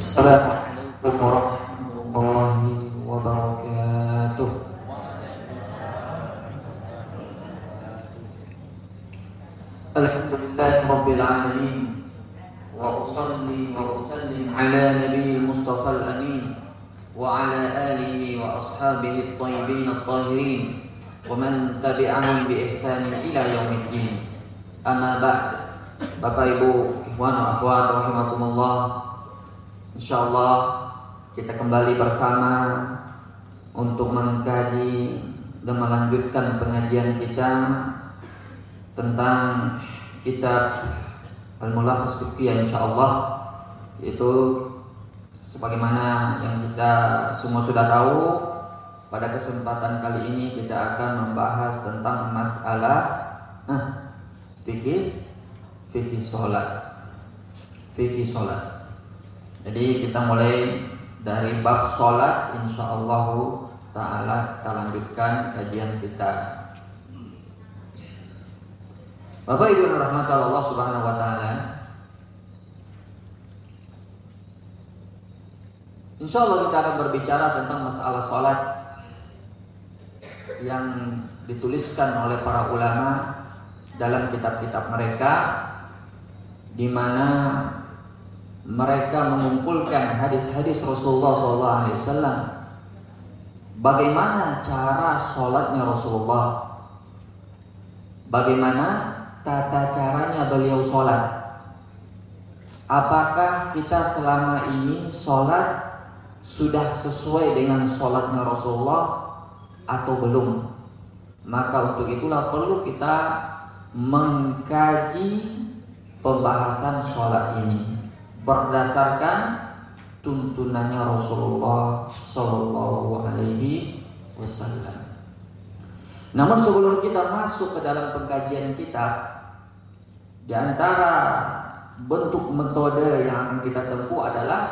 السلام عليكم ورحمة الله وبركاته الحمد لله رب العالمين وأصلي وأسلم على نبي المصطفى الأمين وعلى آله وأصحابه الطيبين الطاهرين ومن تبعهم بإحسان إلى يوم الدين. أما بعد Bapak Ibu Ikhwan wa akhwat rahimakumullah. Insyaallah kita kembali bersama untuk mengkaji dan melanjutkan pengajian kita tentang kitab Al-Mulakhas Fiqhiyah insyaallah. Itu sebagaimana yang kita semua sudah tahu pada kesempatan kali ini kita akan membahas tentang masalah eh, fikih fikih sholat. Fikih sholat jadi kita mulai dari bab sholat insya Allah taala kita lanjutkan kajian kita. Bapak Ibu rahmat Allah Subhanahu wa taala Insya Allah kita akan berbicara tentang masalah sholat yang dituliskan oleh para ulama dalam kitab-kitab mereka di mana mereka mengumpulkan hadis-hadis Rasulullah SAW. Bagaimana cara sholatnya Rasulullah? Bagaimana tata caranya beliau sholat? Apakah kita selama ini sholat sudah sesuai dengan sholatnya Rasulullah atau belum? Maka untuk itulah perlu kita mengkaji pembahasan sholat ini berdasarkan tuntunannya Rasulullah Shallallahu Alaihi Wasallam. Namun sebelum kita masuk ke dalam pengkajian kita, di antara bentuk metode yang akan kita tempuh adalah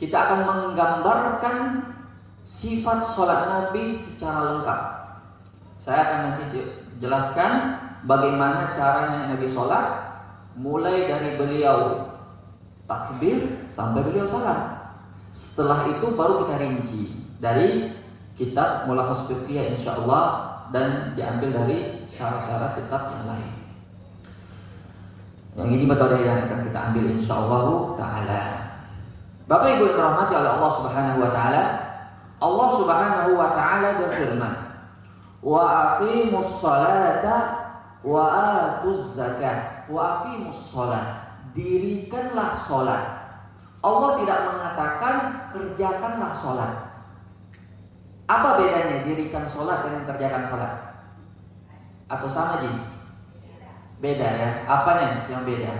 kita akan menggambarkan sifat sholat Nabi secara lengkap. Saya akan nanti jelaskan bagaimana caranya Nabi sholat mulai dari beliau takbir sampai beliau salam. Setelah itu baru kita rinci dari kitab Mulakhas Fiqhiyah insyaallah dan diambil dari syarat-syarat kitab yang lain. Yang ini metode yang akan kita ambil insyaallah taala. Bapak Ibu yang dirahmati oleh Allah Subhanahu wa taala, Allah Subhanahu wa taala berfirman, "Wa aqimus salata wa atuz zakat wa aqimus shalah." Dirikanlah salat. Allah tidak mengatakan kerjakanlah salat. Apa bedanya dirikan salat dengan kerjakan salat? Atau sama Ji? Beda ya. Apanya yang beda?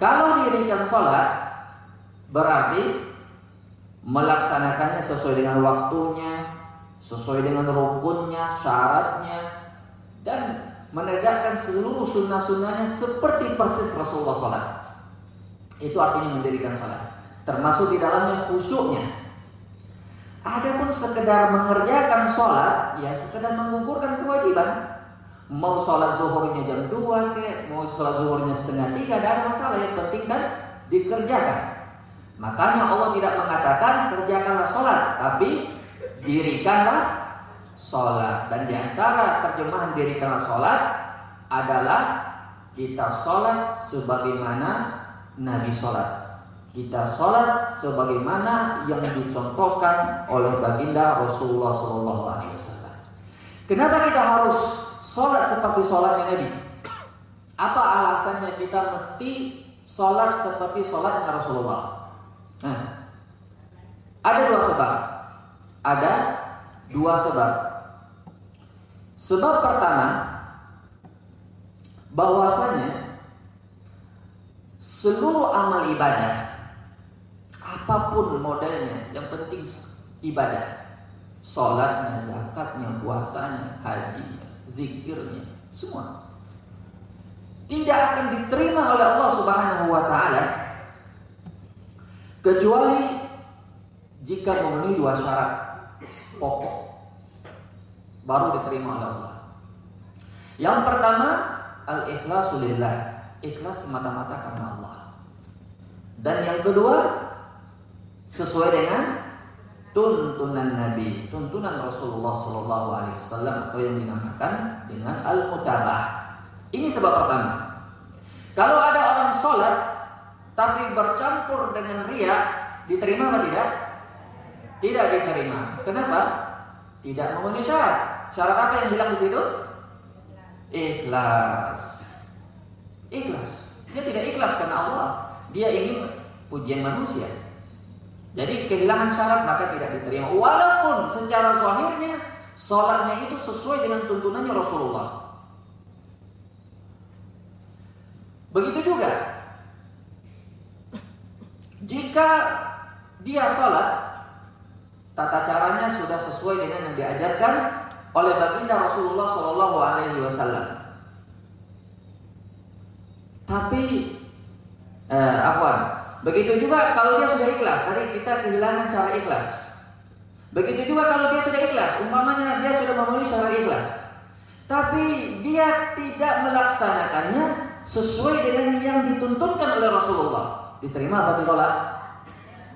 Kalau dirikan salat berarti melaksanakannya sesuai dengan waktunya, sesuai dengan rukunnya, syaratnya, dan menegakkan seluruh sunnah-sunnahnya seperti persis Rasulullah SAW. Itu artinya mendirikan salat. Termasuk di dalamnya khusyuknya. Adapun sekedar mengerjakan sholat, ya sekedar mengukurkan kewajiban. Mau sholat zuhurnya jam 2 ke, mau sholat zuhurnya setengah tiga, tidak ada masalah. Yang penting kan dikerjakan. Makanya Allah tidak mengatakan kerjakanlah sholat, tapi dirikanlah sholat. Dan di antara terjemahan dirikanlah sholat adalah kita sholat sebagaimana Nabi sholat. Kita sholat sebagaimana yang dicontohkan oleh baginda Rasulullah Wasallam. Kenapa kita harus sholat seperti sholatnya Nabi? Apa alasannya kita mesti sholat seperti sholatnya Rasulullah? Nah, ada dua sebab. Ada dua sebab. Sebab pertama, bahwasanya seluruh amal ibadah apa pun modelnya yang penting ibadah. Sholatnya, zakatnya, puasanya, hajinya, zikirnya, semua. Tidak akan diterima oleh Allah Subhanahu wa taala kecuali jika memenuhi dua syarat. Pokok baru diterima oleh Allah. Yang pertama al-ikhlasu lillah, ikhlas semata-mata karena Allah. Dan yang kedua sesuai dengan tuntunan Nabi, tuntunan Rasulullah Sallallahu Alaihi Wasallam atau yang dinamakan dengan al-mutabah. Ini sebab pertama. Kalau ada orang sholat tapi bercampur dengan ria, diterima atau tidak? Tidak diterima. Kenapa? Tidak memenuhi syarat. Syarat apa yang hilang di situ? Ikhlas. Ikhlas. Dia tidak ikhlas karena Allah. Dia ingin pujian manusia. Jadi kehilangan syarat maka tidak diterima. Walaupun secara zahirnya sholatnya itu sesuai dengan tuntunannya Rasulullah. Begitu juga jika dia sholat tata caranya sudah sesuai dengan yang diajarkan oleh baginda Rasulullah Shallallahu Alaihi Wasallam. Tapi eh, apa? Begitu juga kalau dia sudah ikhlas. Tadi kita kehilangan syarat ikhlas. Begitu juga kalau dia sudah ikhlas. Umpamanya dia sudah memenuhi syarat ikhlas. Tapi dia tidak melaksanakannya sesuai dengan yang dituntunkan oleh Rasulullah. Diterima apa ditolak?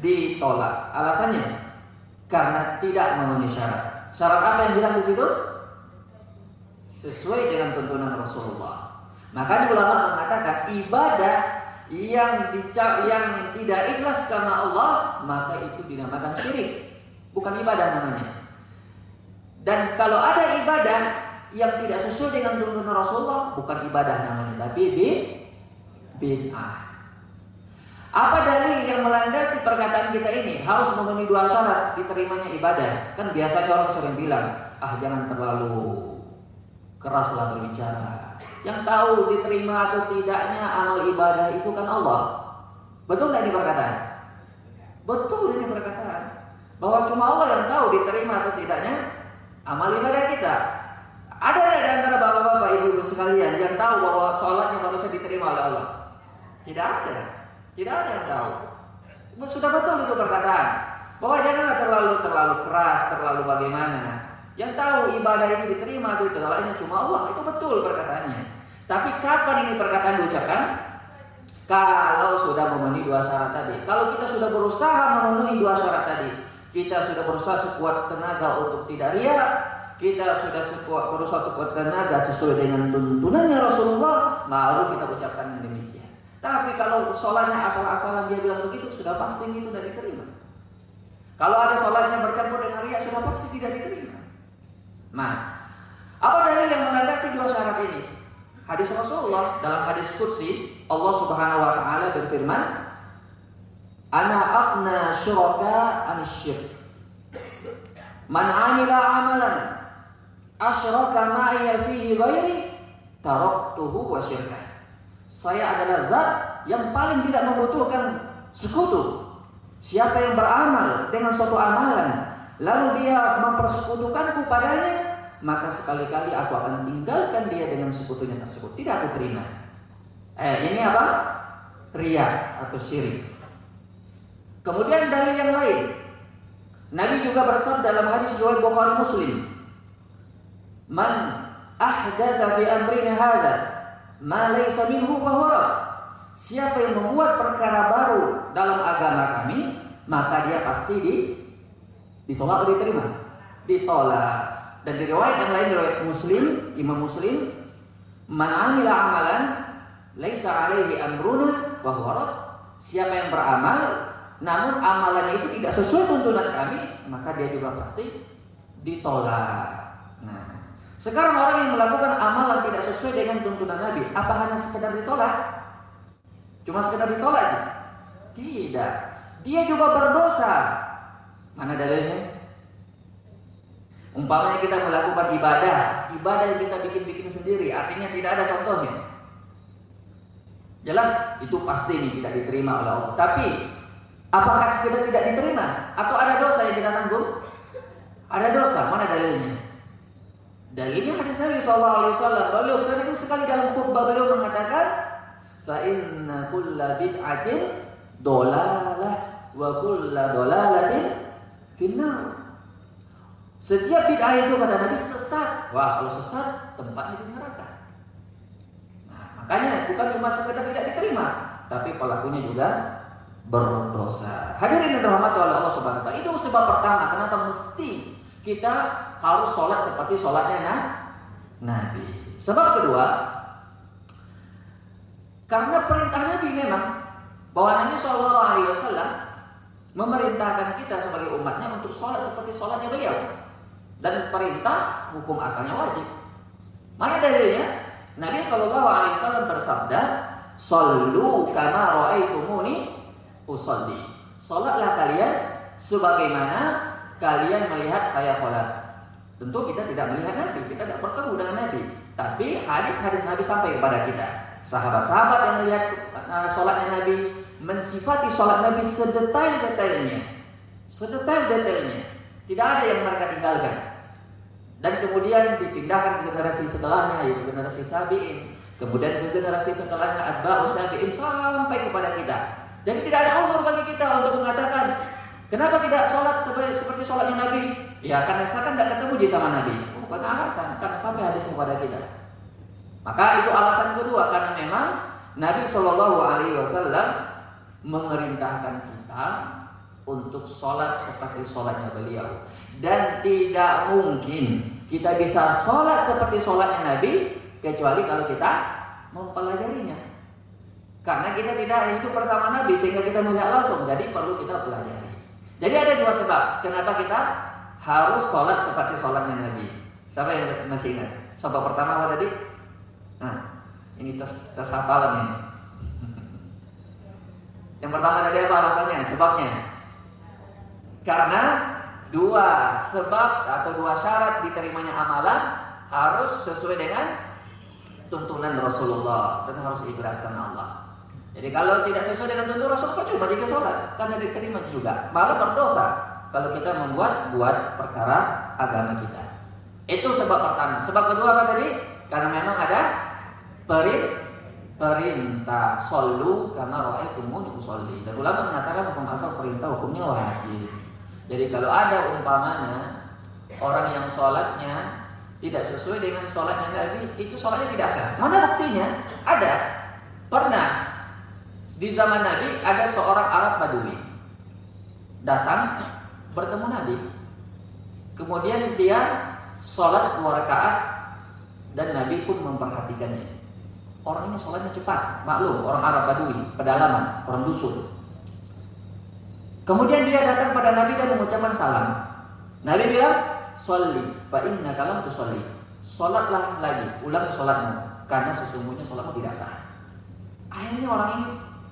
Ditolak. Alasannya karena tidak memenuhi syarat. Syarat apa yang bilang di situ? Sesuai dengan tuntunan Rasulullah. Makanya ulama mengatakan ibadah yang dicap yang tidak ikhlas karena Allah maka itu dinamakan syirik bukan ibadah namanya dan kalau ada ibadah yang tidak sesuai dengan tuntunan Rasulullah bukan ibadah namanya tapi bid'ah apa dalil yang melandasi perkataan kita ini harus memenuhi dua syarat diterimanya ibadah kan biasanya orang sering bilang ah jangan terlalu keraslah berbicara yang tahu diterima atau tidaknya amal ibadah itu kan Allah. Betul tidak ini perkataan? Betul ini perkataan. Bahwa cuma Allah yang tahu diterima atau tidaknya amal ibadah kita. Ada tidak di antara bapak-bapak, ibu-ibu sekalian yang tahu bahwa sholatnya manusia diterima oleh Allah? Tidak ada. Tidak ada yang tahu. Sudah betul itu perkataan. Bahwa janganlah terlalu terlalu keras, terlalu bagaimana. Yang tahu ibadah ini diterima atau tidak cuma Allah. Itu betul perkataannya. Tapi kapan ini perkataan diucapkan? Kalau sudah memenuhi dua syarat tadi. Kalau kita sudah berusaha memenuhi dua syarat tadi, kita sudah berusaha sekuat tenaga untuk tidak ria, kita sudah sekuat berusaha sekuat tenaga sesuai dengan tuntunannya Rasulullah, baru kita ucapkan demikian. Tapi kalau sholatnya asal-asalan dia bilang begitu, sudah pasti itu tidak diterima. Kalau ada sholatnya bercampur dengan ria, sudah pasti tidak diterima. Nah, apa dalil yang melandasi dua syarat ini? Hadis Rasulullah dalam hadis Qudsi Allah Subhanahu wa taala berfirman Ana aqna syuraka anisyirk Man amila amalan asyraka ma'iya fihi ghairi taraktuhu wa syirkah Saya adalah zat yang paling tidak membutuhkan sekutu Siapa yang beramal dengan suatu amalan lalu dia mempersekutukanku padanya maka sekali-kali aku akan tinggalkan dia dengan sekutunya tersebut. Tidak aku terima. Eh, ini apa? Ria atau syirik. Kemudian dalil yang lain. Nabi juga bersabda dalam hadis riwayat Bukhari Muslim. Man ahdatha fi amrina hadza ma minhu Siapa yang membuat perkara baru dalam agama kami, maka dia pasti di, ditolak atau diterima? Ditolak. Dan di riwayat yang lain riwayat Muslim, Imam Muslim, "Man amila amalan laisa alaihi amruna fahuwa Siapa yang beramal namun amalannya itu tidak sesuai tuntunan kami, maka dia juga pasti ditolak. Nah, sekarang orang yang melakukan amalan tidak sesuai dengan tuntunan Nabi, apa hanya sekedar ditolak? Cuma sekedar ditolak? Tidak. Dia juga berdosa. Mana dalilnya? Umpamanya kita melakukan ibadah, ibadah yang kita bikin-bikin sendiri, artinya tidak ada contohnya. Jelas itu pasti ini tidak diterima oleh Allah. Tapi apakah kita tidak diterima atau ada dosa yang kita tanggung? Ada dosa, mana dalilnya? Dalilnya hadis Nabi Shallallahu Alaihi Wasallam. Beliau sering sekali dalam khutbah beliau mengatakan, "Fa inna kulla bid'atin dolalah wa kulla dolalatin finnar." Setiap bid'ah itu kata Nabi sesat. Wah, kalau sesat tempatnya di neraka. Nah, makanya bukan cuma sekedar tidak diterima, tapi pelakunya juga berdosa. Hadirin yang dirahmati oleh Allah Subhanahu wa taala. Itu sebab pertama kenapa mesti kita harus sholat seperti sholatnya nah, Nabi. Sebab kedua, karena perintah Nabi memang bahwa Nabi Shallallahu Alaihi Wasallam memerintahkan kita sebagai umatnya untuk sholat seperti sholatnya beliau dan perintah hukum asalnya wajib. Mana dalilnya? Nabi Shallallahu Alaihi Wasallam bersabda, "Sallu kama ro'aitumuni usolli." Sholatlah kalian sebagaimana kalian melihat saya sholat. Tentu kita tidak melihat Nabi, kita tidak bertemu dengan Nabi. Tapi hadis-hadis Nabi sampai kepada kita. Sahabat-sahabat yang melihat uh, sholatnya Nabi mensifati sholat Nabi sedetail-detailnya, sedetail-detailnya. Tidak ada yang mereka tinggalkan. Dan kemudian dipindahkan ke generasi setelahnya yaitu generasi tabi'in, kemudian ke generasi setelahnya atba'us tabi'in sampai kepada kita. Jadi tidak ada uzur bagi kita untuk mengatakan kenapa tidak sholat seperti, seperti sholatnya Nabi? Ya karena saya kan tidak ketemu di sama Nabi. Oh, bukan alasan, karena sampai hadis kepada kita. Maka itu alasan kedua karena memang Nabi Shallallahu Alaihi Wasallam memerintahkan kita untuk sholat seperti sholatnya beliau dan tidak mungkin kita bisa sholat seperti sholatnya Nabi kecuali kalau kita mempelajarinya. Karena kita tidak hidup bersama Nabi sehingga kita melihat langsung. Jadi perlu kita pelajari. Jadi ada dua sebab kenapa kita harus sholat seperti sholatnya Nabi. Siapa yang masih ingat? Sebab pertama apa tadi? Nah, ini tes tes hafalan ini. Yang pertama tadi apa alasannya? Sebabnya? Karena dua sebab atau dua syarat diterimanya amalan harus sesuai dengan tuntunan Rasulullah dan harus ikhlas karena Allah. Jadi kalau tidak sesuai dengan tuntunan Rasul percuma jika sholat karena diterima juga malah berdosa kalau kita membuat buat perkara agama kita. Itu sebab pertama. Sebab kedua apa tadi? Karena memang ada perit perintah solu karena ro'aitumuni usolli. Dan ulama mengatakan hukum asal perintah hukumnya wajib. Jadi kalau ada umpamanya orang yang sholatnya tidak sesuai dengan sholatnya Nabi, itu sholatnya tidak sah. Mana buktinya? Ada. Pernah di zaman Nabi ada seorang Arab Badui datang bertemu Nabi. Kemudian dia sholat dua rakaat dan Nabi pun memperhatikannya. Orang ini sholatnya cepat, maklum orang Arab Badui, pedalaman, orang dusun. Kemudian dia datang pada Nabi dan mengucapkan salam. Nabi bilang, "Sholli, fa inna kalam tusolli." Salatlah lagi, ulangi salatmu karena sesungguhnya salatmu tidak sah. Akhirnya orang ini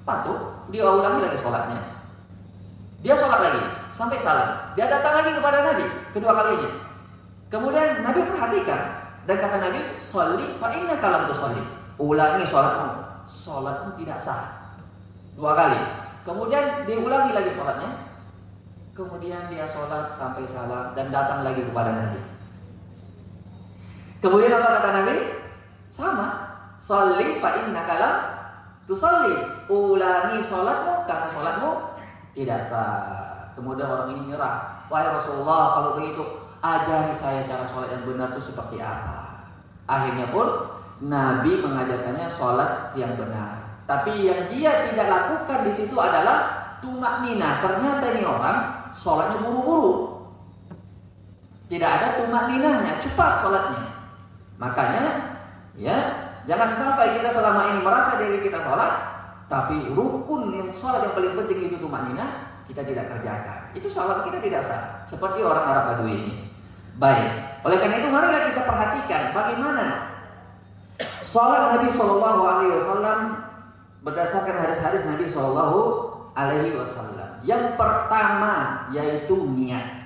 patuh, dia ulangi lagi salatnya. Dia sholat lagi sampai salam. Dia datang lagi kepada Nabi kedua kalinya. Kemudian Nabi perhatikan dan kata Nabi, "Sholli fa inna kalam tusolli." Ulangi salatmu, salatmu tidak sah. Dua kali. Kemudian diulangi lagi sholatnya. Kemudian dia sholat sampai salam dan datang lagi kepada Nabi. Kemudian apa kata Nabi? Sama. Salli fa inna kalam tusalli. Ulangi sholatmu karena sholatmu tidak sah. Kemudian orang ini nyerah. Wahai Rasulullah, kalau begitu ajari saya cara sholat yang benar itu seperti apa. Akhirnya pun Nabi mengajarkannya sholat yang benar. Tapi yang dia tidak lakukan di situ adalah tumak nina. Ternyata ini orang sholatnya buru-buru. Tidak ada tumak ninahnya, cepat sholatnya. Makanya, ya jangan sampai kita selama ini merasa diri kita sholat, tapi rukun yang sholat yang paling penting itu tumak nina kita tidak kerjakan. Itu sholat kita tidak sah. Seperti orang Arab Badui ini. Baik. Oleh karena itu marilah kita perhatikan bagaimana sholat Nabi Shallallahu Alaihi Wasallam berdasarkan hadis-hadis Nabi Shallallahu Alaihi Wasallam. Yang pertama yaitu niat.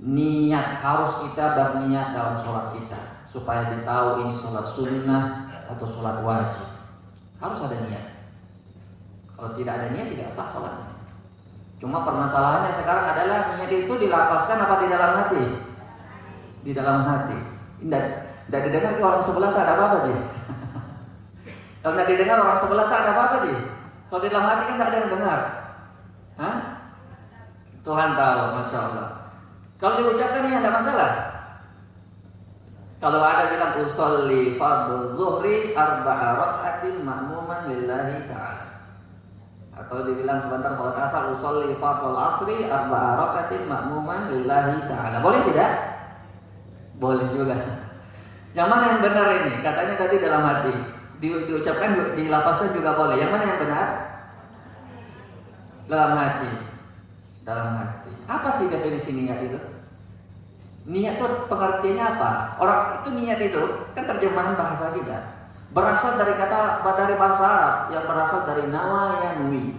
Niat harus kita berniat dalam sholat kita supaya kita tahu ini sholat sunnah atau sholat wajib. Harus ada niat. Kalau tidak ada niat tidak sah sholatnya. Cuma permasalahannya sekarang adalah niat itu dilapaskan apa di dalam hati? Di dalam hati. Tidak, tidak didengar ke orang sebelah tak ada apa-apa sih. Kalau tidak didengar orang sebelah tak ada apa-apa sih. Kalau di dalam hati kan tidak ada yang dengar. Hah? Tuhan tahu, masya Allah. Kalau diucapkan ini ada masalah. Kalau ada bilang usolli fardhu zuhri arba'a raka'atin ma'muman lillahi ta'ala. atau dibilang sebentar sholat asar usolli fardhu asri arba'a rakatin makmuman lillahi ta'ala. Boleh tidak? Boleh juga. Yang mana yang benar ini? Katanya tadi dalam hati. Di, diucapkan, juga boleh. Yang mana yang benar? Dalam hati. Dalam hati. Apa sih definisi niat itu? Niat itu pengertiannya apa? Orang itu niat itu kan terjemahan bahasa kita berasal dari kata dari bahasa Arab yang berasal dari nawa yanwi.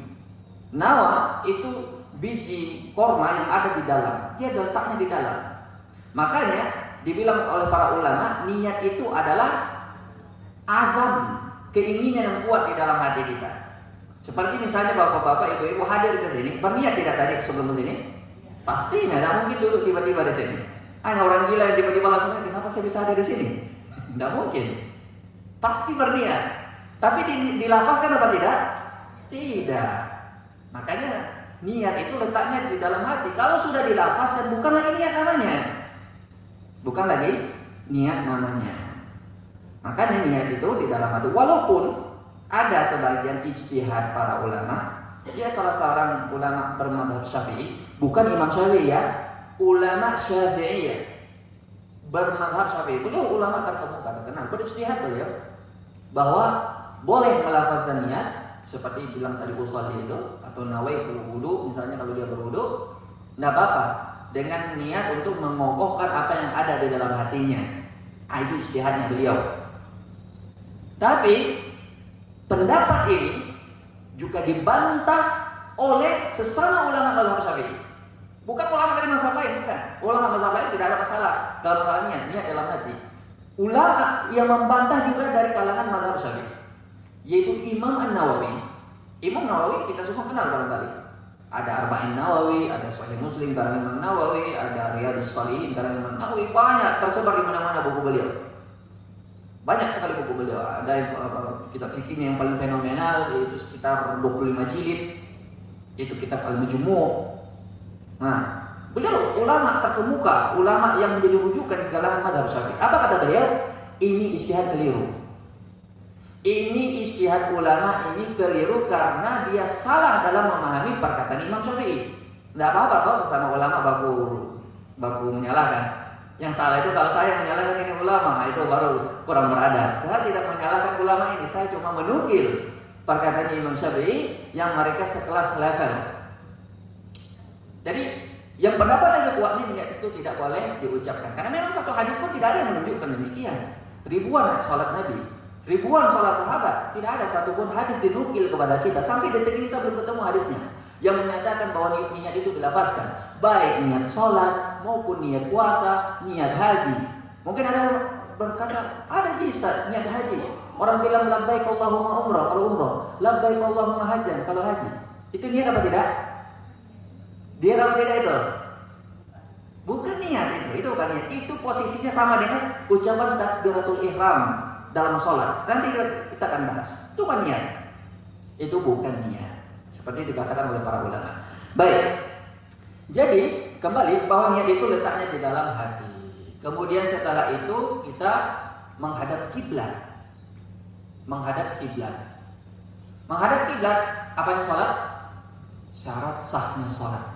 Nawa itu biji korma yang ada di dalam. Dia letaknya di dalam. Makanya dibilang oleh para ulama niat itu adalah azam, keinginan yang kuat di dalam hati kita. Seperti misalnya bapak-bapak, ibu-ibu hadir ke sini, berniat tidak tadi sebelum sini? Pastinya, tidak mungkin duduk tiba-tiba di sini. Hanya orang gila yang tiba-tiba langsung, kenapa saya bisa ada di sini? Tidak mungkin. Pasti berniat. Tapi dilafazkan apa tidak? Tidak. Makanya niat itu letaknya di dalam hati. Kalau sudah dilafazkan bukan lagi niat namanya. Bukan lagi niat namanya. Makanya niat itu di dalam hati. Walaupun ada sebagian ijtihad para ulama, dia salah seorang ulama bermadhab syafi'i, bukan Imam Syafi'i ya, ulama syafi'i ya, bermadhab syafi'i. Beliau ulama terkemuka terkenal, berijtihad beliau bahwa boleh melafazkan niat seperti bilang tadi usolli itu atau nawaitu wudu misalnya kalau dia berwudu tidak apa-apa dengan niat untuk mengokohkan apa yang ada di dalam hatinya. Ah, itu istihadnya beliau. Tapi pendapat ini juga dibantah oleh sesama ulama mazhab Syafi'i. Bukan ulama dari mazhab lain, bukan. Ulama mazhab lain tidak ada masalah kalau masalahnya niat dalam hati. Ulama yang membantah juga dari kalangan madhab syafi'i yaitu Imam An Nawawi. Imam Nawawi kita semua kenal barangkali. Ada Arba'in Nawawi, ada Sahih Muslim karangan Imam Nawawi, ada Riyadus Salihin karangan Imam Nawawi, banyak tersebar di mana-mana buku beliau. Banyak sekali buku beliau. Ada kitab fikihnya yang paling fenomenal yaitu sekitar 25 jilid. Itu kitab Al-Mujmu'. Nah, Beliau ulama terkemuka, ulama yang menjadi rujukan di kalangan madhab syafi'i. Apa kata beliau? Ini istihad keliru. Ini istihad ulama ini keliru karena dia salah dalam memahami perkataan Imam Syafi'i. Tidak apa-apa toh sesama ulama baku baku menyalahkan. Yang salah itu kalau saya menyalahkan ini ulama, nah itu baru kurang beradab. Saya tidak menyalahkan ulama ini, saya cuma menukil perkataan Imam Syafi'i yang mereka sekelas level. Jadi yang pendapat lebih kuatnya niat itu tidak boleh diucapkan. Karena memang satu hadis pun tidak ada yang menunjukkan demikian. Ribuan sholat Nabi, ribuan sholat sahabat, tidak ada satupun hadis dinukil kepada kita. Sampai detik ini saya belum ketemu hadisnya yang menyatakan bahwa niat itu dilafazkan. Baik niat sholat maupun niat puasa, niat haji. Mungkin ada berkata, ada kisah niat haji. Orang bilang labbaik Allahumma umrah kalau umrah, labbaik Allahumma hajan kalau haji. Itu niat apa tidak? Dia kalau tidak itu? Bukan niat itu, itu bukan niat. Itu posisinya sama dengan ucapan takbiratul ihram dalam sholat. Nanti kita akan bahas. Itu bukan niat. Itu bukan niat. Seperti dikatakan oleh para ulama. Baik. Jadi kembali bahwa niat itu letaknya di dalam hati. Kemudian setelah itu kita menghadap kiblat. Menghadap kiblat. Menghadap kiblat apanya sholat? Syarat sahnya sholat.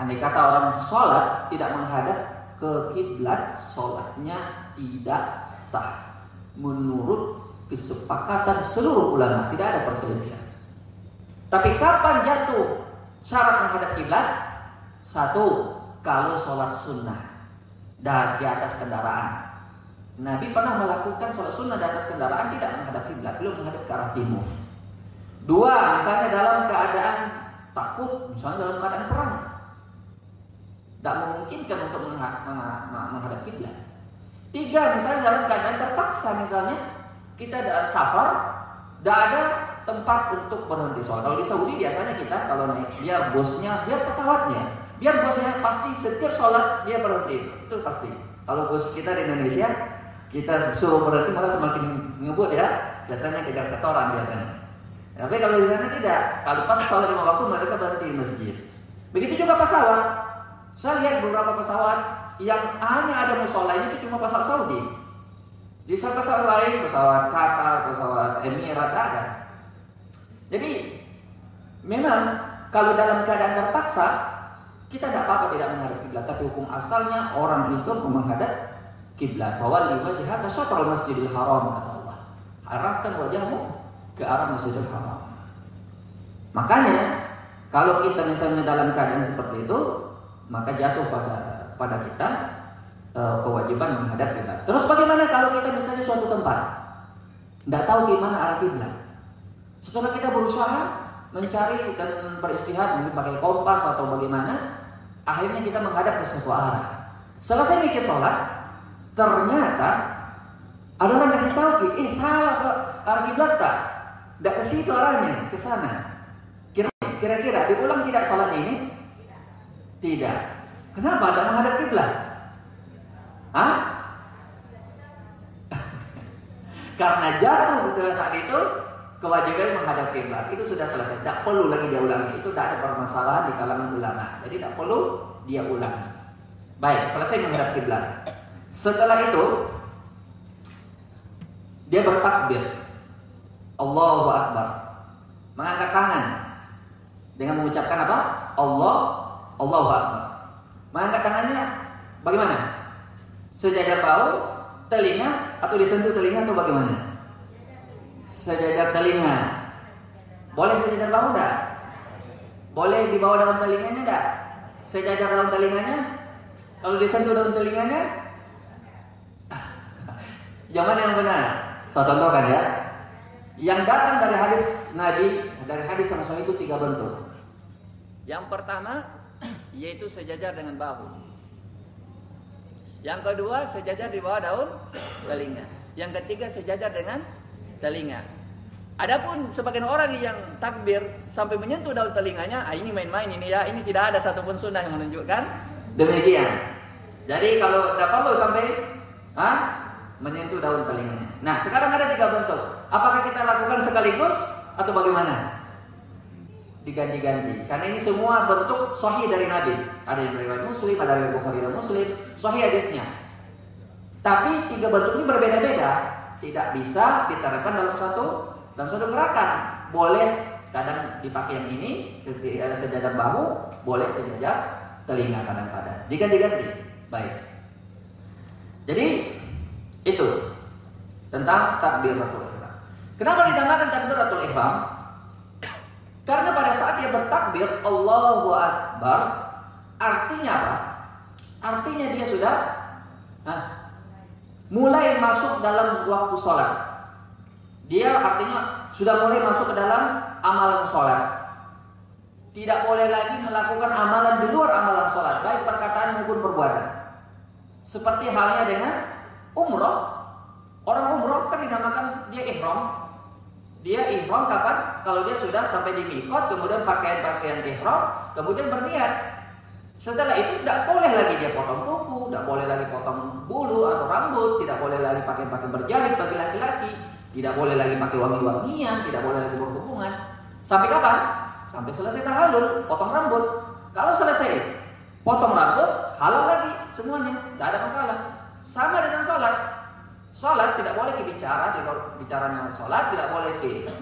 Andai kata orang sholat tidak menghadap ke kiblat, sholatnya tidak sah. Menurut kesepakatan seluruh ulama, tidak ada perselisihan. Tapi kapan jatuh syarat menghadap kiblat? Satu, kalau sholat sunnah dan di atas kendaraan. Nabi pernah melakukan sholat sunnah di atas kendaraan tidak menghadap kiblat, belum menghadap ke arah timur. Dua, misalnya dalam keadaan takut, misalnya dalam keadaan perang, tidak memungkinkan untuk menghadap kiblat. Tiga, misalnya dalam keadaan terpaksa misalnya kita ada safar, tidak ada tempat untuk berhenti sholat. Kalau di Saudi biasanya kita kalau naik biar bosnya, biar pesawatnya, biar bosnya pasti setiap sholat dia berhenti itu pasti. Kalau bos kita di Indonesia kita suruh berhenti malah semakin ngebut ya, biasanya kejar setoran biasanya. Tapi kalau di sana tidak, kalau pas sholat lima waktu mereka berhenti di masjid. Begitu juga pesawat, saya lihat beberapa pesawat yang hanya ada musolanya itu cuma pesawat Saudi. Di pesawat lain, pesawat Qatar, pesawat Emirat ada. Jadi Memang kalau dalam keadaan terpaksa kita tidak apa-apa tidak menghadap kiblat, tapi hukum asalnya orang itu menghadap kiblat. Fawalli wajhaka syatrul Masjidil Haram kata Allah. Arahkan wajahmu ke arah Masjidil Haram. Makanya kalau kita misalnya dalam keadaan seperti itu, maka jatuh pada pada kita e, kewajiban menghadap kiblat. Terus bagaimana kalau kita misalnya suatu tempat tidak tahu gimana arah kiblat? Setelah kita berusaha mencari dan beristihad mungkin pakai kompas atau bagaimana, akhirnya kita menghadap ke suatu arah. Selesai mikir sholat, ternyata ada orang kasih tahu, eh salah, salah arah kiblat tak? Tidak ke situ arahnya, ke sana. Kira-kira diulang tidak sholat ini? Tidak. Kenapa? Tidak menghadap kiblat. Hah? Karena jatuh betul saat itu kewajiban menghadap kiblat itu sudah selesai. Tidak perlu lagi dia ulangi. Itu tidak ada permasalahan di kalangan ulama. Jadi tidak perlu dia ulangi. Baik, selesai menghadap kiblat. Setelah itu dia bertakbir. Allahu Akbar. Mengangkat tangan dengan mengucapkan apa? Allah, Allahu Akbar. Mengangkat tangannya bagaimana? Sejajar bau, telinga atau disentuh telinga atau bagaimana? Sejajar telinga. Boleh sejajar bau enggak? Boleh di bawah daun telinganya enggak? Sejajar daun telinganya? Kalau disentuh daun telinganya? Yang mana yang benar? Saya contohkan ya. Yang datang dari hadis Nabi, dari hadis sahih itu tiga bentuk. Yang pertama yaitu sejajar dengan bahu. Yang kedua sejajar di bawah daun telinga. Yang ketiga sejajar dengan telinga. Adapun sebagian orang yang takbir sampai menyentuh daun telinganya, ah ini main-main ini ya, ini tidak ada satupun sunnah yang menunjukkan demikian. Jadi kalau tidak perlu sampai ah, menyentuh daun telinganya. Nah sekarang ada tiga bentuk. Apakah kita lakukan sekaligus atau bagaimana? Diganti-ganti. Karena ini semua bentuk sahih dari Nabi. Ada yang riwayat Muslim, ada yang Bukhari dan Muslim, sahih hadisnya. Tapi tiga bentuk ini berbeda-beda, tidak bisa diterapkan dalam satu dalam satu gerakan. Boleh kadang dipakai yang ini eh, sejajar bahu, boleh sejajar telinga kadang-kadang. Diganti-ganti. Baik. Jadi itu tentang takbiratul ihram. Kenapa dinamakan takbiratul ihram? Karena pada saat dia bertakbir Allahu Akbar artinya apa? Artinya dia sudah nah, mulai masuk dalam waktu sholat. Dia artinya sudah mulai masuk ke dalam amalan sholat. Tidak boleh lagi melakukan amalan di luar amalan sholat, baik perkataan maupun perbuatan. Seperti halnya dengan umroh. Orang umroh kan dinamakan dia ihram, dia ihram kapan? Kalau dia sudah sampai di mikot, kemudian pakaian-pakaian ihram, kemudian berniat. Setelah itu tidak boleh lagi dia potong kuku, tidak boleh lagi potong bulu atau rambut, tidak boleh lagi pakai pakaian berjahit bagi laki-laki, tidak boleh lagi pakai wangi-wangian, tidak boleh lagi berhubungan. Sampai kapan? Sampai selesai tahallul, potong rambut. Kalau selesai potong rambut, halal lagi semuanya, tidak ada masalah. Sama dengan sholat, Sholat tidak boleh bicara di luar bicaranya sholat, tidak boleh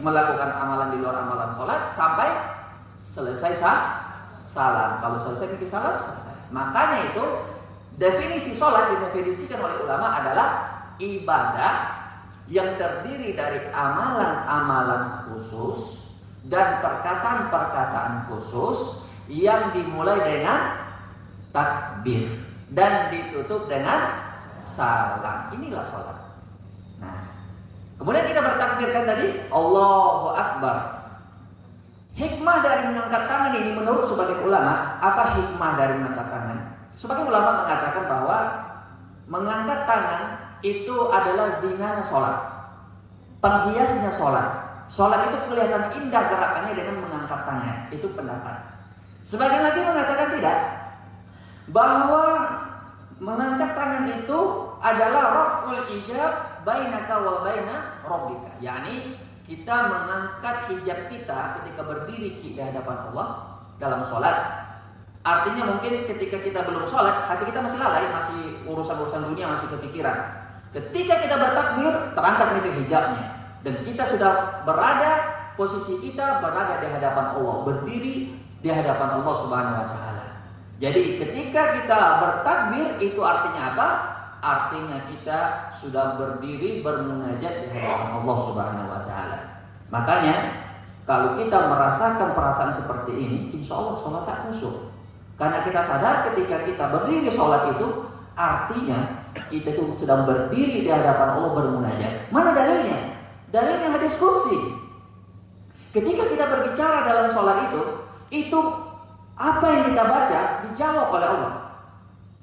melakukan amalan di luar amalan sholat sampai selesai sah, salam. Kalau selesai bikin salam selesai. Makanya itu definisi sholat didefinisikan oleh ulama adalah ibadah yang terdiri dari amalan-amalan khusus dan perkataan-perkataan khusus yang dimulai dengan takbir dan ditutup dengan salam. Inilah sholat. Kemudian kita bertakbirkan tadi Allahu Akbar. Hikmah dari mengangkat tangan ini menurut sebagian ulama, apa hikmah dari mengangkat tangan? Sebagian ulama mengatakan bahwa mengangkat tangan itu adalah zinanya sholat. Penghiasnya sholat. Sholat itu kelihatan indah gerakannya dengan mengangkat tangan. Itu pendapat. Sebagian lagi mengatakan tidak. Bahwa Mengangkat tangan itu adalah raf'ul ijab bainaka wa baina rabbika. yakni kita mengangkat hijab kita ketika berdiri di hadapan Allah dalam sholat. Artinya mungkin ketika kita belum sholat, hati kita masih lalai, masih urusan-urusan dunia masih kepikiran. Ketika kita bertakbir, terangkat itu hijabnya. Dan kita sudah berada posisi kita berada di hadapan Allah, berdiri di hadapan Allah Subhanahu wa taala. Jadi ketika kita bertakbir itu artinya apa? Artinya kita sudah berdiri bermunajat di hadapan Allah Subhanahu wa taala. Makanya kalau kita merasakan perasaan seperti ini, insya Allah sholat tak khusyuk. Karena kita sadar ketika kita berdiri sholat itu, artinya kita itu sedang berdiri di hadapan Allah bermunajat. Mana dalilnya? Dalilnya hadis kursi. Ketika kita berbicara dalam sholat itu, itu apa yang kita baca dijawab oleh Allah.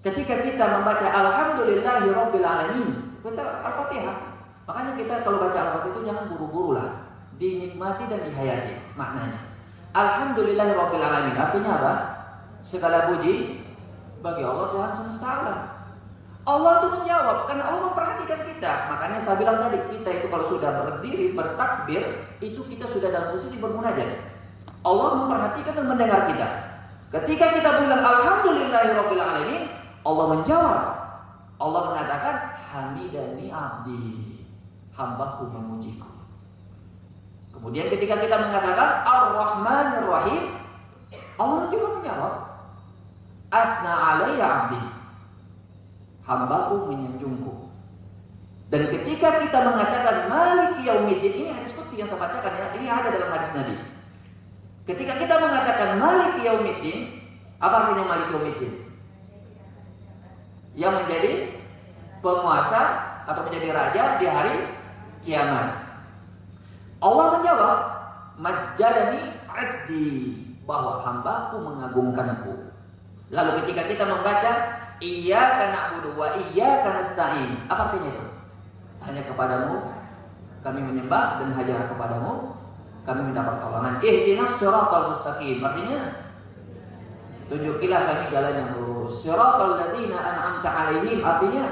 Ketika kita membaca Alhamdulillahi Rabbil Alamin, kita Al-Fatihah. Makanya kita kalau baca Al-Fatihah itu jangan buru-buru lah. Dinikmati dan dihayati maknanya. Alhamdulillahi Rabbil Alamin. Artinya apa? Segala puji bagi Allah Tuhan semesta alam. Allah itu menjawab karena Allah memperhatikan kita. Makanya saya bilang tadi kita itu kalau sudah berdiri bertakbir itu kita sudah dalam posisi bermunajat. Allah memperhatikan dan mendengar kita. Ketika kita bilang alhamdulillahirabbil alamin, Allah menjawab. Allah mengatakan hamidani abdi. Hambaku memujiku. Kemudian ketika kita mengatakan ar-rahmanir rahim, Allah juga menjawab asna alayya abdi. Hambaku menyanjungku. Dan ketika kita mengatakan maliki yaumiddin, ini hadis qudsi yang saya bacakan ya, ini ada dalam hadis Nabi. Ketika kita mengatakan maliki yaumiddin, apa artinya maliki yaumiddin? Yang menjadi penguasa atau menjadi raja di hari kiamat. Allah menjawab, "Majjalani 'abdi," bahwa hambaku mengagungkanku. Lalu ketika kita membaca Iya karena abudu wa iya karena stain. Apa artinya itu? Hanya kepadamu kami menyembah dan hanya kepadamu kami minta pertolongan. Ihdinas siratal mustaqim. Artinya tunjukilah kami jalan yang lurus. Siratal ladzina an'amta alaihim artinya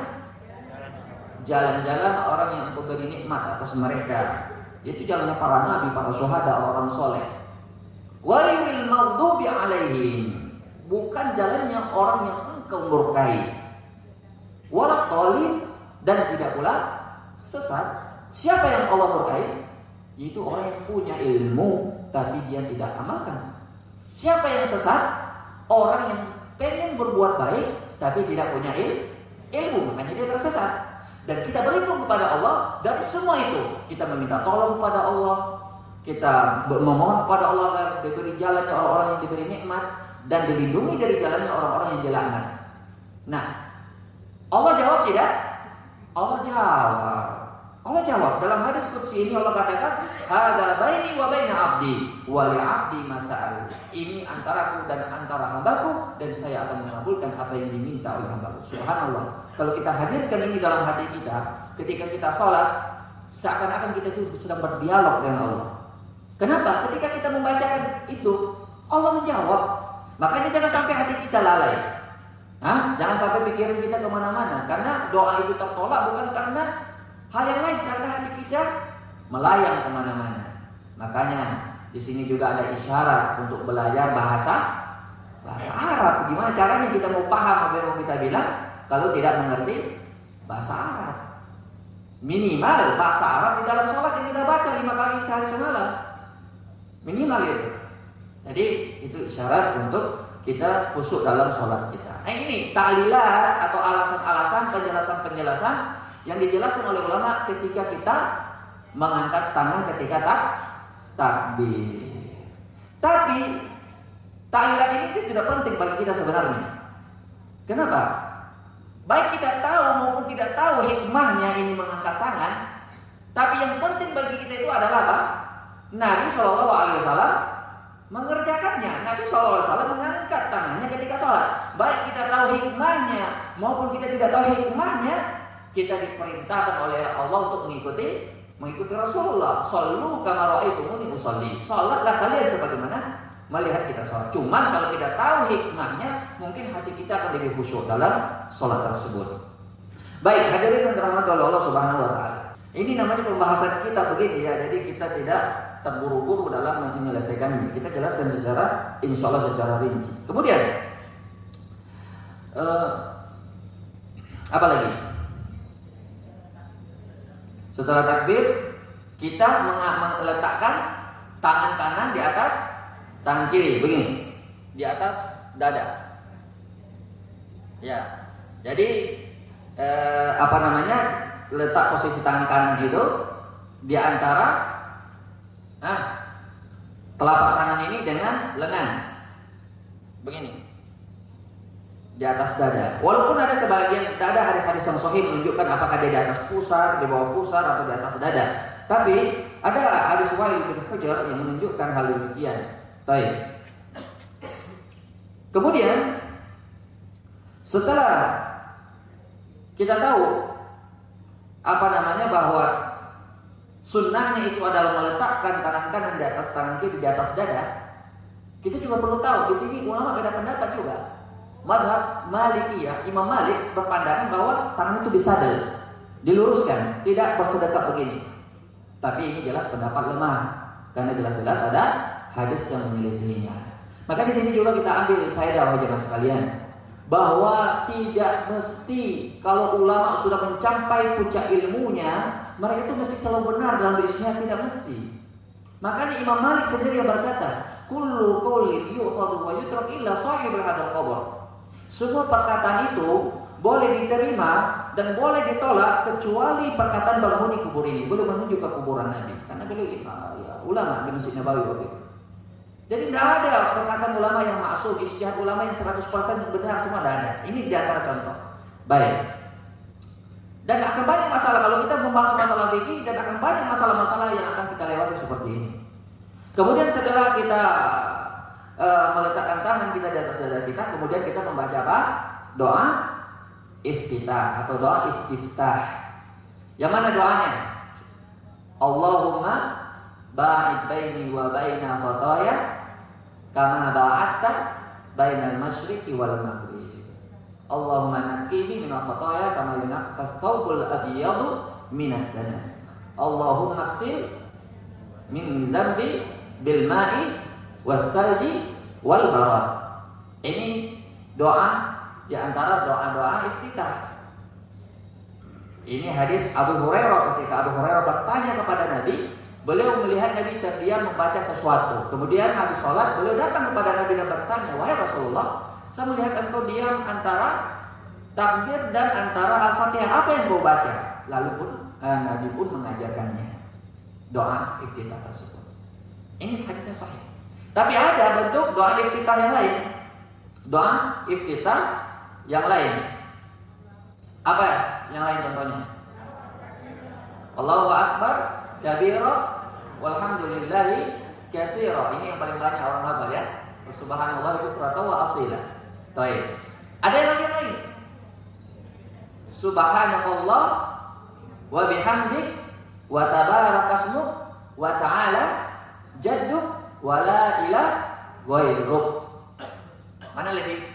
jalan-jalan orang yang engkau beri nikmat atas mereka. Itu jalannya para nabi, para syuhada, orang soleh. Wairil maghdubi alaihim. Bukan jalannya orang yang engkau murkai. Walak dan tidak pula sesat. Siapa yang Allah murkai? Yaitu orang yang punya ilmu tapi dia tidak amalkan. Siapa yang sesat? Orang yang pengen berbuat baik tapi tidak punya il ilmu, makanya dia tersesat. Dan kita berlindung kepada Allah dari semua itu. Kita meminta tolong kepada Allah, kita memohon kepada Allah agar diberi jalannya orang-orang yang diberi nikmat dan dilindungi dari jalannya orang-orang yang dilaknat. Nah, Allah jawab tidak? Allah jawab. Allah jawab dalam hadis qudsi ini Allah katakan hada baini wa baina abdi wa li abdi masal. Ini antaraku dan antara hambaku dan saya akan mengabulkan apa yang diminta oleh hambaku. Subhanallah. Kalau kita hadirkan ini dalam hati kita ketika kita sholat seakan-akan kita itu sedang berdialog dengan Allah. Kenapa? Ketika kita membacakan itu Allah menjawab. Makanya jangan sampai hati kita lalai. Hah? Jangan sampai pikiran kita ke mana-mana Karena doa itu tertolak bukan karena hal yang lain karena hati kita melayang ke mana-mana. Makanya di sini juga ada isyarat untuk belajar bahasa bahasa Arab. Gimana caranya kita mau paham apa yang mau kita bilang kalau tidak mengerti bahasa Arab? Minimal bahasa Arab di dalam sholat yang kita baca lima kali sehari semalam. Minimal itu. Jadi itu isyarat untuk kita khusyuk dalam sholat kita. Nah ini ta'lilat atau alasan-alasan penjelasan-penjelasan yang dijelaskan oleh ulama ketika kita mengangkat tangan ketika tak takbir. Tapi tahlilan ini tidak penting bagi kita sebenarnya. Kenapa? Baik kita tahu maupun tidak tahu hikmahnya ini mengangkat tangan, tapi yang penting bagi kita itu adalah apa? Nabi Shallallahu Alaihi Wasallam mengerjakannya. Nabi SAW mengangkat tangannya ketika sholat. Baik kita tahu hikmahnya maupun kita tidak tahu hikmahnya, kita diperintahkan oleh Allah untuk mengikuti mengikuti Rasulullah. Sallu kama raaitumuni usolli. Salatlah kalian sebagaimana melihat kita sholat. Cuman kalau tidak tahu hikmahnya, mungkin hati kita akan lebih khusyuk dalam sholat tersebut. Baik, hadirin yang dirahmati oleh Allah Subhanahu wa taala. Ini namanya pembahasan kita begini ya. Jadi kita tidak terburu-buru dalam menyelesaikannya. Kita jelaskan secara insya Allah secara rinci. Kemudian uh, apa lagi? Setelah takbir, kita meletakkan tangan kanan di atas tangan kiri, begini. Di atas dada. Ya. Jadi eh, apa namanya? letak posisi tangan kanan itu di antara nah, telapak tangan ini dengan lengan. Begini di atas dada. Walaupun ada sebagian dada hadis-hadis yang sahih menunjukkan apakah dia di atas pusar, di bawah pusar atau di atas dada. Tapi ada hadis Wahid bin Hajar yang menunjukkan hal demikian. Baik. Kemudian setelah kita tahu apa namanya bahwa sunnahnya itu adalah meletakkan tangan kanan di atas tangan kiri di atas dada, kita juga perlu tahu di sini ulama beda pendapat juga madhab Malikiyah, Imam Malik berpandangan bahwa tangan itu disadel, diluruskan, tidak bersedekap begini. Tapi ini jelas pendapat lemah, karena jelas-jelas ada hadis yang menyelisihinya. Maka di sini juga kita ambil faedah wajib sekalian bahwa tidak mesti kalau ulama sudah mencapai puncak ilmunya, mereka itu mesti selalu benar dalam bisnisnya tidak mesti. Makanya Imam Malik sendiri yang berkata, "Kullu illa sahibul hadzal qabr." Semua perkataan itu boleh diterima dan boleh ditolak kecuali perkataan banghuni kubur ini. Belum menuju ke kuburan Nabi. Karena beliau ya, ulama di Masjid Nabawi waktu itu. Jadi tidak ada perkataan ulama yang masuk, istihad ulama yang 100% benar semua tidak ada. Ini di antara contoh. Baik. Dan akan banyak masalah kalau kita membahas masalah fikih dan akan banyak masalah-masalah yang akan kita lewati seperti ini. Kemudian setelah kita e, meletakkan tangan kita di atas dada kita, kemudian kita membaca apa? Doa iftitah atau doa istiftah. Yang mana doanya? Allahumma ba'id baini wa baina khotoya kama ba'atta bainal masyriqi wal maghrib. Allahumma naqqini min khotoya kama yunaqqa thawbul abyadu minad danas. Allahumma aksil min zambi bil ma'i wasalji wal barat. Ini doa di antara doa-doa iftitah. Ini hadis Abu Hurairah ketika Abu Hurairah bertanya kepada Nabi, beliau melihat Nabi terdiam membaca sesuatu. Kemudian habis sholat, beliau datang kepada Nabi dan bertanya, wahai Rasulullah, saya melihat engkau diam antara takbir dan antara al-fatihah. Apa yang kau baca? Lalu pun eh, Nabi pun mengajarkannya doa iftitah tersebut. Ini hadisnya sahih. Tapi ada bentuk doa iftitah yang lain. Doa iftitah yang lain. Apa yang lain contohnya? Allahu Akbar kabira walhamdulillahi katsira. Ini yang paling banyak orang hafal ya. Subhanallah bukratan wa asila. Baik. Ada yang lagi yang lain. Subhanallah wa bihamdik wa tabarakasmuk wa ta'ala jadduk wala ila ghairuk. Mana lebih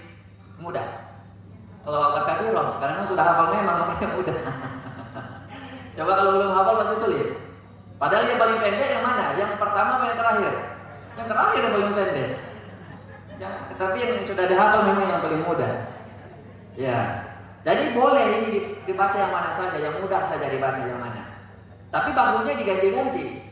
mudah? Kalau akar kabirah, karena sudah hafal memang makanya mudah. Coba kalau belum hafal masih sulit. Padahal yang paling pendek yang mana? Yang pertama apa yang terakhir? Yang terakhir yang paling pendek. Ya, tapi yang sudah dihafal memang yang paling mudah. Ya. Jadi boleh ini dibaca yang mana saja, yang mudah saja dibaca yang mana. Tapi bagusnya diganti-ganti.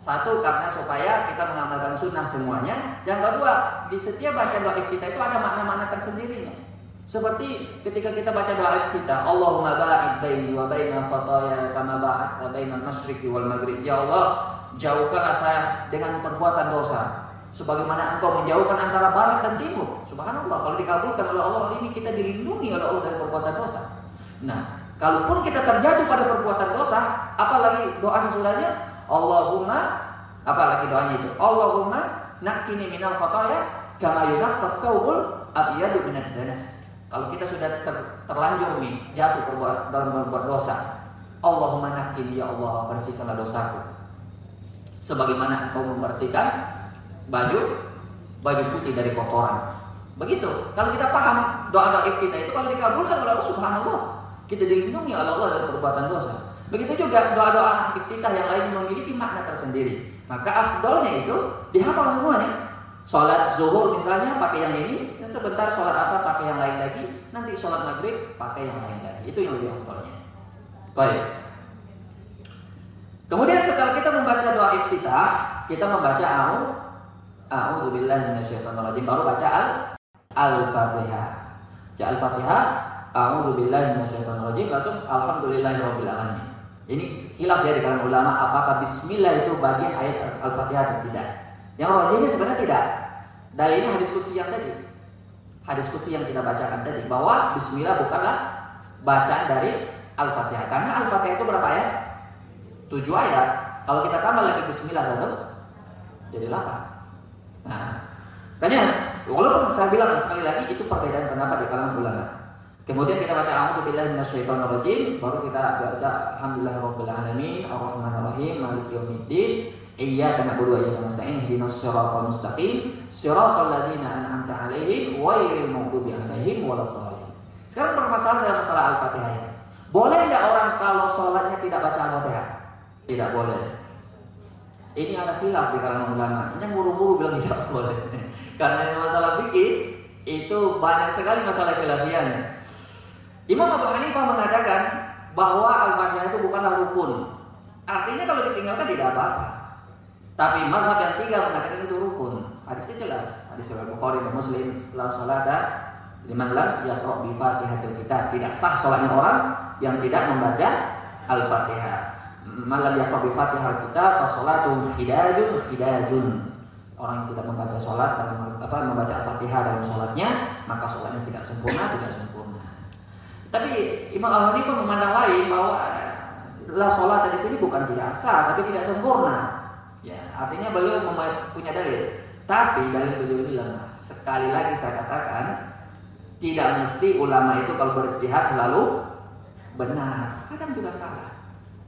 Satu karena supaya kita mengamalkan sunnah semuanya. Yang kedua, di setiap baca doa kita itu ada makna-makna tersendirinya. Seperti ketika kita baca doa kita, Allahumma ba'id baini wa baina khataya kama ba'adta bainal masyriqi wal maghrib. Ya Allah, jauhkanlah saya dengan perbuatan dosa sebagaimana engkau menjauhkan antara barat dan timur. Subhanallah, kalau dikabulkan oleh Allah ini kita dilindungi oleh Allah dari perbuatan dosa. Nah, kalaupun kita terjatuh pada perbuatan dosa, apalagi doa sesudahnya Allahumma apa lagi doanya itu? Allahumma nakini minal khotoya kama yunaqqa thawbul abyadu minad danas. Kalau kita sudah ter, terlanjur nih jatuh perbuat, dalam berbuat dosa, Allahumma nakini ya Allah bersihkanlah dosaku. Sebagaimana engkau membersihkan baju baju putih dari kotoran. Begitu. Kalau kita paham doa-doa kita itu kalau dikabulkan oleh Allah Subhanallah, kita dilindungi oleh Allah dari perbuatan dosa. Begitu juga doa-doa iftitah yang lain memiliki makna tersendiri. Maka afdolnya itu dihafal semua nih. Sholat zuhur misalnya pakai yang ini, dan sebentar sholat asar pakai yang lain lagi, nanti sholat maghrib pakai yang lain lagi. Itu yang lebih afdolnya. Baik. Kemudian setelah kita membaca doa iftitah, kita membaca au A'udzubillahi minasyaitonirrajim baru baca al Al-Fatihah. Baca Al-Fatihah, A'udzubillahi minasyaitonirrajim langsung alhamdulillahirabbil alamin. Ini hilaf ya di kalangan ulama apakah bismillah itu bagian ayat Al-Fatihah atau tidak. Yang rojihnya sebenarnya tidak. ini hadis kursi yang tadi. Hadis kursi yang kita bacakan tadi bahwa bismillah bukanlah bacaan dari Al-Fatihah. Karena Al-Fatihah itu berapa ayat? Tujuh ayat. Kalau kita tambah lagi bismillah tentu jadi delapan. Nah, makanya walaupun saya bilang sekali lagi itu perbedaan pendapat di kalangan ulama. Kemudian kita baca a'udzubillahi minasyaitonirrajim, baru kita baca alhamdulillahirabbil alamin, arrahmanirrahim, maliki yaumiddin, iyyaka na'budu wa iyyaka nasta'in, ihdinas siratal mustaqim, siratal ladzina an'amta 'alaihim ghairil maghdubi alaihim waladdallin. Sekarang permasalahan dalam masalah Al-Fatihah ini. Boleh tidak orang kalau sholatnya tidak baca Al-Fatihah? Tidak boleh. Ini ada khilaf di kalangan ulama. Ini yang buru-buru bilang tidak boleh. Karena masalah fikih itu banyak sekali masalah khilafiannya. Imam Abu Hanifah mengatakan bahwa Al-Fatihah itu bukanlah rukun. Artinya kalau ditinggalkan tidak apa-apa. Tapi mazhab yang tiga mengatakan itu rukun. Hadisnya jelas. Hadis Sahih Bukhari dan Muslim, la salata liman lam yaqra bi Fatihatil Kitab. Tidak sah salatnya orang yang tidak membaca Al-Fatihah. Malam yaqra bi Fatihah Kitab fa salatu hidajun hidajun. Orang yang tidak membaca salat dalam apa membaca Al-Fatihah dalam salatnya, maka salatnya tidak sempurna, tidak sempurna. Tapi Imam Al Hanifah memandang lain bahwa la sholat di sini bukan tidak sah, tapi tidak sempurna. Ya, artinya beliau punya dalil. Tapi dalil beliau ini lemah. Sekali lagi saya katakan, tidak mesti ulama itu kalau beristihad selalu benar. Kadang juga salah.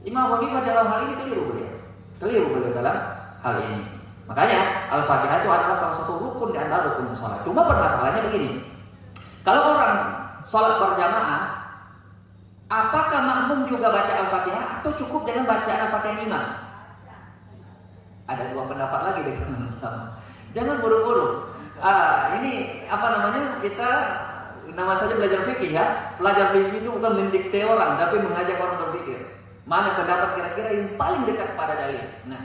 Imam Hanifah dalam hal ini keliru beliau. Keliru beliau dalam hal ini. Makanya Al-Fatihah itu adalah salah satu rukun di antara rukunnya sholat. Cuma permasalahannya begini. Kalau orang sholat berjamaah, apakah makmum juga baca Al-Fatihah atau cukup dengan bacaan Al-Fatihah imam? Ada dua pendapat lagi dengan Jangan buru-buru. Ah, ini apa namanya? Kita nama saja belajar fikih ya. Pelajar fikih itu bukan mendikte orang, tapi mengajak orang berpikir. Mana pendapat kira-kira yang paling dekat pada dalil? Nah,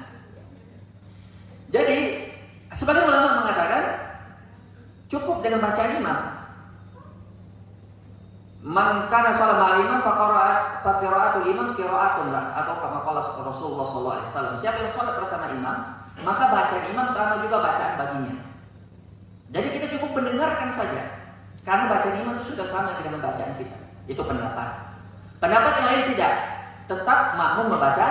jadi sebagian ulama mengatakan cukup dengan bacaan imam Man kana salam imam faqira'at faqira'atul imam qira'atun lah atau kama qala Rasulullah sallallahu alaihi wasallam. Siapa yang salat bersama imam, maka bacaan imam sama juga bacaan baginya. Jadi kita cukup mendengarkan saja. Karena bacaan imam itu sudah sama dengan bacaan kita. Itu pendapat. Pendapat yang lain tidak. Tetap makmum membaca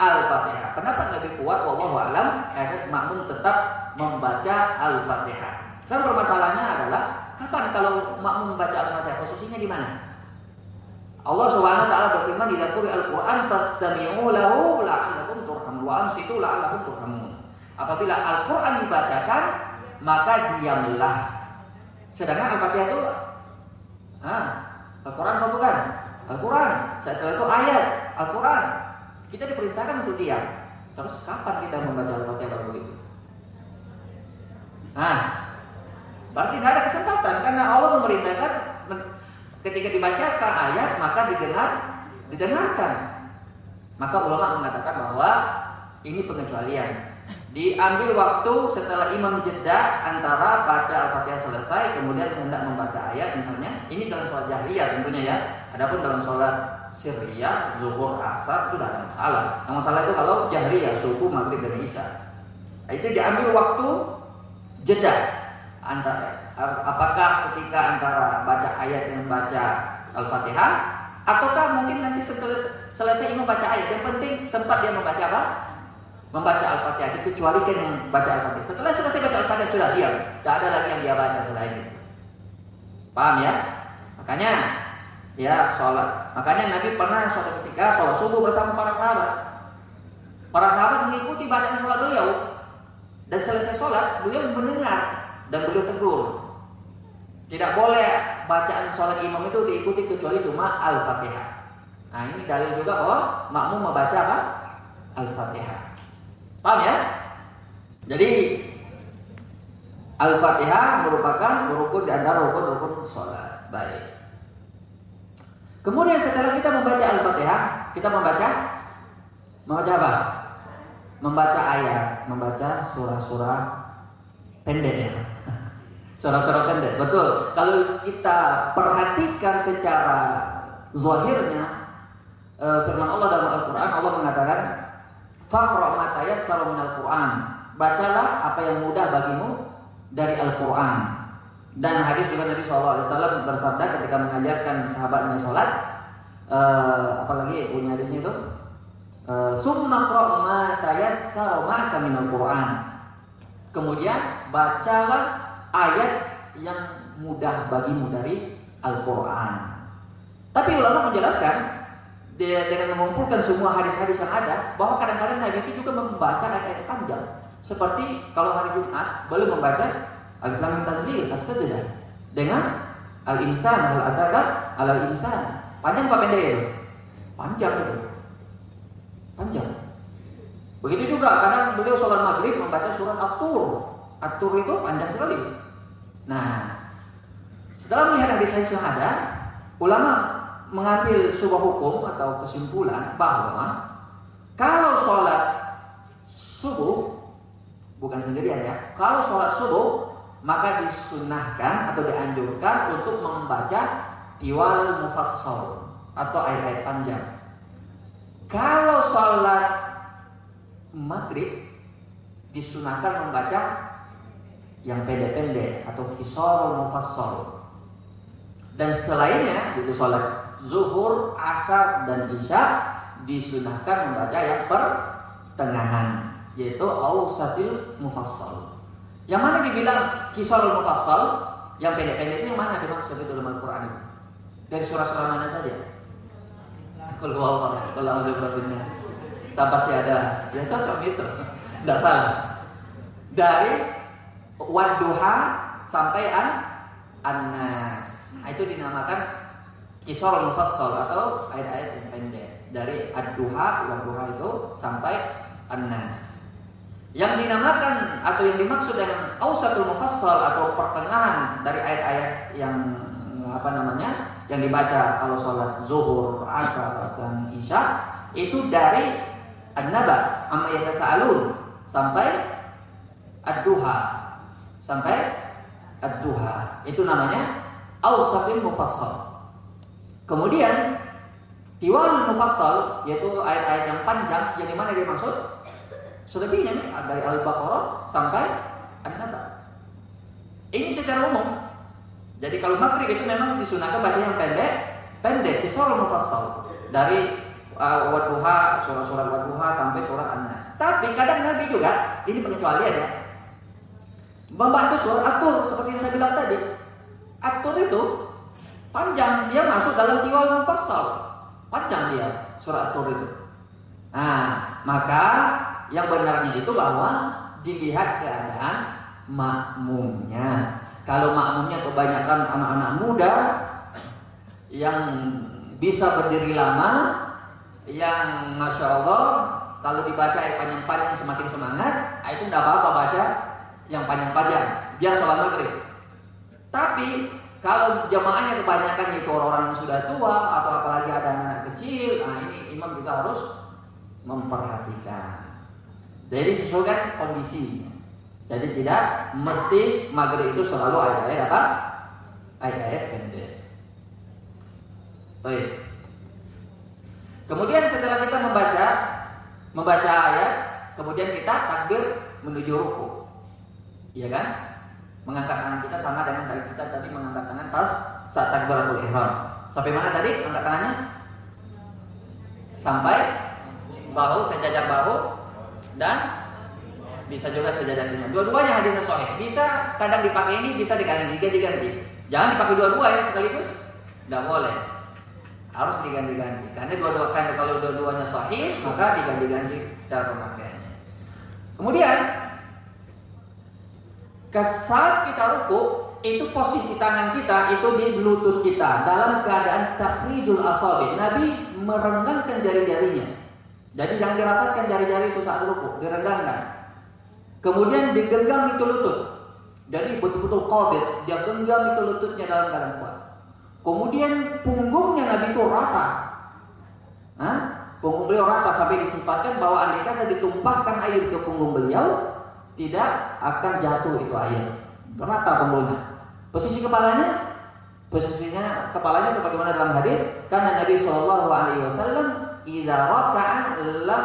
Al-Fatihah. Pendapat lebih kuat wallahu alam makmum tetap membaca Al-Fatihah. Kan permasalahannya adalah kapan kalau makmum membaca Al-Fatihah posisinya di mana? Allah Subhanahu wa taala berfirman di dalam Al-Qur'an fastami'u lahu la'allakum turhamun wa ansitu la'allakum turhamun. Apabila Al-Qur'an dibacakan, maka diamlah. Sedangkan Al-Fatihah itu ah, Al-Qur'an apa bukan? Al-Qur'an. Setelah itu ayat Al-Qur'an. Kita diperintahkan untuk diam. Terus kapan kita membaca Al-Fatihah kalau begitu? Nah, Berarti tidak ada kesempatan karena Allah memerintahkan ketika dibacakan ayat maka didengar didengarkan. Maka ulama mengatakan bahwa ini pengecualian. Diambil waktu setelah imam jeda antara baca Al-Fatihah selesai kemudian hendak membaca ayat misalnya. Ini dalam sholat jahriyah tentunya ya. Adapun dalam sholat sirriyah, zuhur, asar itu tidak ada masalah. Yang masalah itu kalau jahriyah, subuh, maghrib dan isya. Itu diambil waktu jeda antara apakah ketika antara baca ayat dengan baca Al-Fatihah ataukah mungkin nanti setelah selesai imam baca ayat yang penting sempat dia membaca apa? Membaca Al-Fatihah dikecualikan yang baca Al-Fatihah. Setelah selesai baca Al-Fatihah sudah diam, tidak ada lagi yang dia baca selain itu. Paham ya? Makanya ya sholat. Makanya Nabi pernah suatu ketika sholat subuh bersama para sahabat. Para sahabat mengikuti bacaan sholat beliau dan selesai sholat beliau mendengar dan beliau tegur. Tidak boleh bacaan sholat imam itu diikuti kecuali cuma Al-Fatihah. Nah ini dalil juga bahwa makmum membaca apa? Al-Fatihah. Paham ya? Jadi Al-Fatihah merupakan rukun di antara rukun-rukun sholat. Baik. Kemudian setelah kita membaca Al-Fatihah, kita membaca Membaca apa? Membaca ayat, membaca surah-surah pendek ya. Surah-surah pendek, betul. Kalau kita perhatikan secara zahirnya uh, firman Allah dalam Al-Qur'an Allah mengatakan faqra ma tayassara minal Qur'an. Bacalah apa yang mudah bagimu dari Al-Qur'an. Dan hadis juga Nabi SAW bersabda ketika mengajarkan sahabatnya sholat, uh, apalagi punya hadisnya itu, uh, summa ma tayassara ma'aka minal Qur'an. Kemudian bacalah ayat yang mudah bagimu dari Al-Qur'an. Tapi ulama menjelaskan dengan mengumpulkan semua hadis-hadis yang ada bahwa kadang-kadang Nabi itu juga membaca ayat-ayat panjang. Seperti kalau hari Jumat belum membaca Alif Lam Tanzil As-Sajdah dengan Al-Insan Al-Ataka Al-Insan. Panjang apa pendek itu? Panjang itu. Panjang. Begitu juga kadang beliau sholat maghrib membaca surat At-Tur. At-Tur itu panjang sekali. Nah, setelah melihat hadis-hadis yang ada, ulama mengambil sebuah hukum atau kesimpulan bahwa kalau sholat subuh bukan sendirian ya, kalau sholat subuh maka disunahkan atau dianjurkan untuk membaca tiwal mufassal atau ayat-ayat panjang. Kalau sholat maghrib disunahkan membaca yang pendek-pendek atau kisah mufassal. Dan selainnya itu sholat zuhur, asar, dan isya disunahkan membaca yang pertengahan yaitu ausatil mufassal. Yang mana dibilang kisar mufassal yang pendek-pendek itu yang mana dimaksud itu dalam Al-Qur'an itu? Dari surah-surah mana saja? Kalau wow, kalau berapa Tabat ada, ya cocok gitu, tidak salah. Dari wadduha sampai an anas, nah, itu dinamakan kisar mufassal atau ayat-ayat yang pendek. Dari ad-duha duha itu sampai an-nas. Yang dinamakan atau yang dimaksud dengan ausatul mufassal atau pertengahan dari ayat-ayat yang apa namanya yang dibaca kalau sholat zuhur, asar dan isya itu dari an-naba amma sampai ad-duha sampai ad-duha itu namanya ausatul mufassal Kemudian Tiwal mufassal yaitu ayat-ayat yang panjang yang di mana dia maksud selebihnya dari Al-Baqarah sampai An-Naba. Ini secara umum. Jadi kalau maghrib itu memang disunahkan baca yang pendek, pendek kisah mufassal dari uh, Wadduha, surah-surah Wadduha sampai surah An-Nas. Tapi kadang Nabi juga, ini pengecualian ya, membaca surah At-Tur seperti yang saya bilang tadi. At-Tur itu Panjang, dia masuk dalam tiwal mufassal. Panjang dia surat Tur itu. Nah, maka yang benarnya itu bahwa dilihat keadaan makmumnya. Kalau makmumnya kebanyakan anak-anak muda yang bisa berdiri lama, yang masya Allah kalau dibaca yang panjang-panjang semakin semangat, ah, itu tidak apa-apa baca yang panjang-panjang. Biar sholat maghrib. Tapi kalau jamaahnya kebanyakan itu orang-orang yang sudah tua atau apalagi ada anak, -anak kecil, nah ini imam juga harus memperhatikan. Jadi sesuaikan kondisi. Jadi tidak mesti maghrib itu selalu ayat-ayat apa? Ayat-ayat pendek. Baik. Kemudian setelah kita membaca membaca ayat, kemudian kita takbir menuju ruku. Iya kan? Mengangkat tangan kita sama dengan tadi kita tadi mengangkat tangan pas saat takbiratul ihram. Sampai mana tadi angkat tangannya? Sampai bahu sejajar bahu dan bisa juga sejajar dengan dua-duanya hadisnya sahih. Bisa kadang dipakai ini, bisa diganti diganti. Jangan dipakai dua-dua ya sekaligus. Tidak boleh. Harus diganti-ganti. Karena dua-dua kalau dua-duanya sahih, maka diganti-ganti cara pemakaiannya. Kemudian saat kita ruku itu posisi tangan kita itu di lutut kita dalam keadaan tafrijul asabi. Nabi merenggangkan jari-jarinya. Jadi yang dirapatkan jari-jari itu saat ruku, direnggangkan. Kemudian digenggam itu lutut. Jadi betul-betul qabid, dia genggam itu lututnya dalam keadaan kuat. Kemudian punggungnya Nabi itu rata. Hah? punggung beliau rata sampai disifatkan bahwa andai kata ditumpahkan air ke punggung beliau tidak akan jatuh itu air. Rata punggungnya. Posisi kepalanya posisinya kepalanya sebagaimana dalam hadis karena Nabi Shallallahu alaihi wasallam idza lam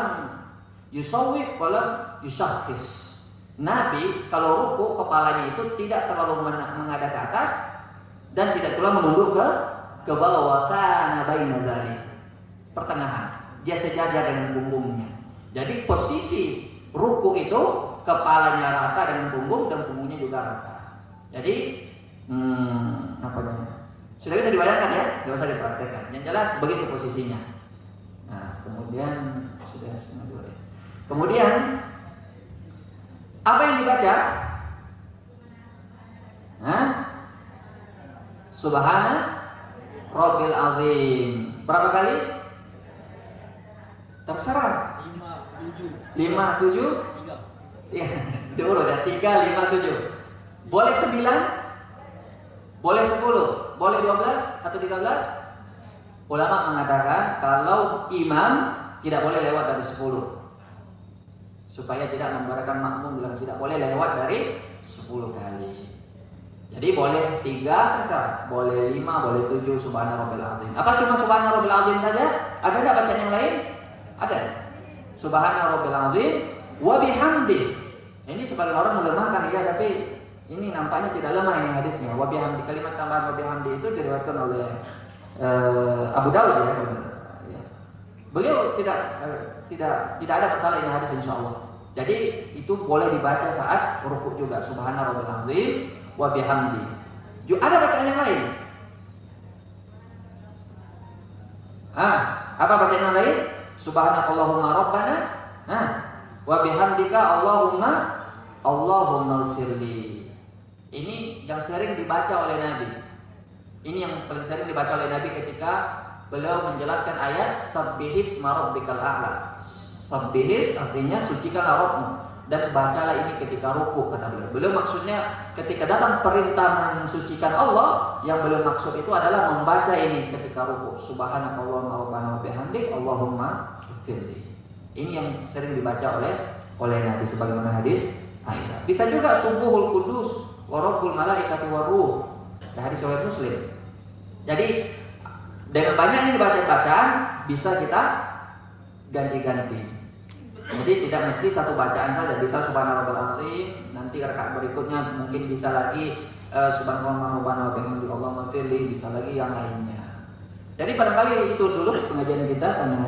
yusawwib wa lam yushakhis. Nabi kalau ruku kepalanya itu tidak terlalu menghadap ke atas dan tidak pula menunduk ke ke bawah wa kana baina Pertengahan. Dia sejajar dengan punggungnya. Jadi posisi ruku itu kepalanya rata dengan punggung dan punggungnya juga rata. Jadi hmm, apa namanya? Sudah bisa dibayangkan ya, tidak usah dipraktekkan. Yang jelas begitu posisinya. Nah, kemudian sudah setengah dua ya. Kemudian apa yang dibaca? Hah? Subhana Rabbil Azim. Berapa kali? Terserah. Lima tujuh. Lima tujuh. Ya, dulu ya tiga lima tujuh. Boleh sembilan? Boleh sepuluh? Boleh dua belas atau tiga belas? Ulama mengatakan kalau imam tidak boleh lewat dari sepuluh supaya tidak membarakkan makmum bilang tidak boleh lewat dari sepuluh kali. Jadi boleh tiga terserah, boleh lima, boleh tujuh subhanallah azim. Apa cuma subhanallah azim saja? Ada tidak bacaan yang lain? Ada. Subhanallah azim wa bihamdi. Ini sebagai orang melemahkan ya, tapi ini nampaknya tidak lemah ini hadisnya. Wa bihamdi kalimat tambahan wa bihamdi itu diriwayatkan oleh uh, Abu Dawud ya. ya. Beliau tidak uh, tidak tidak ada masalah ini hadis insya Allah. Jadi itu boleh dibaca saat rukuk juga subhanallah azim wa bihamdi. Ada bacaan yang lain. Ah, apa bacaan yang lain? Subhanakallahumma rabbana. Ah, wa bihamdika Allahumma Allahumma firli. Ini yang sering dibaca oleh Nabi. Ini yang paling sering dibaca oleh Nabi ketika beliau menjelaskan ayat sabbihis marabbikal a'la. Sabbihis artinya sucikan Rabbmu dan bacalah ini ketika ruku kata beliau. Beliau maksudnya ketika datang perintah mensucikan Allah, yang beliau maksud itu adalah membaca ini ketika ruku. Subhanallah wa bihamdik Allahumma firli. Ini yang sering dibaca oleh oleh Nabi sebagaimana hadis Aisyah. Bisa juga subuhul kudus wa rabbul malaikati waruh. Hadis riwayat Muslim. Jadi dengan banyak ini bacaan-bacaan bisa kita ganti-ganti. Jadi tidak mesti satu bacaan saja, bisa subhanallah azim, nanti rakaat berikutnya mungkin bisa lagi uh, subhanallah rabbana wa Allah mafirli, bisa lagi yang lainnya. Jadi barangkali itu dulu pengajian kita karena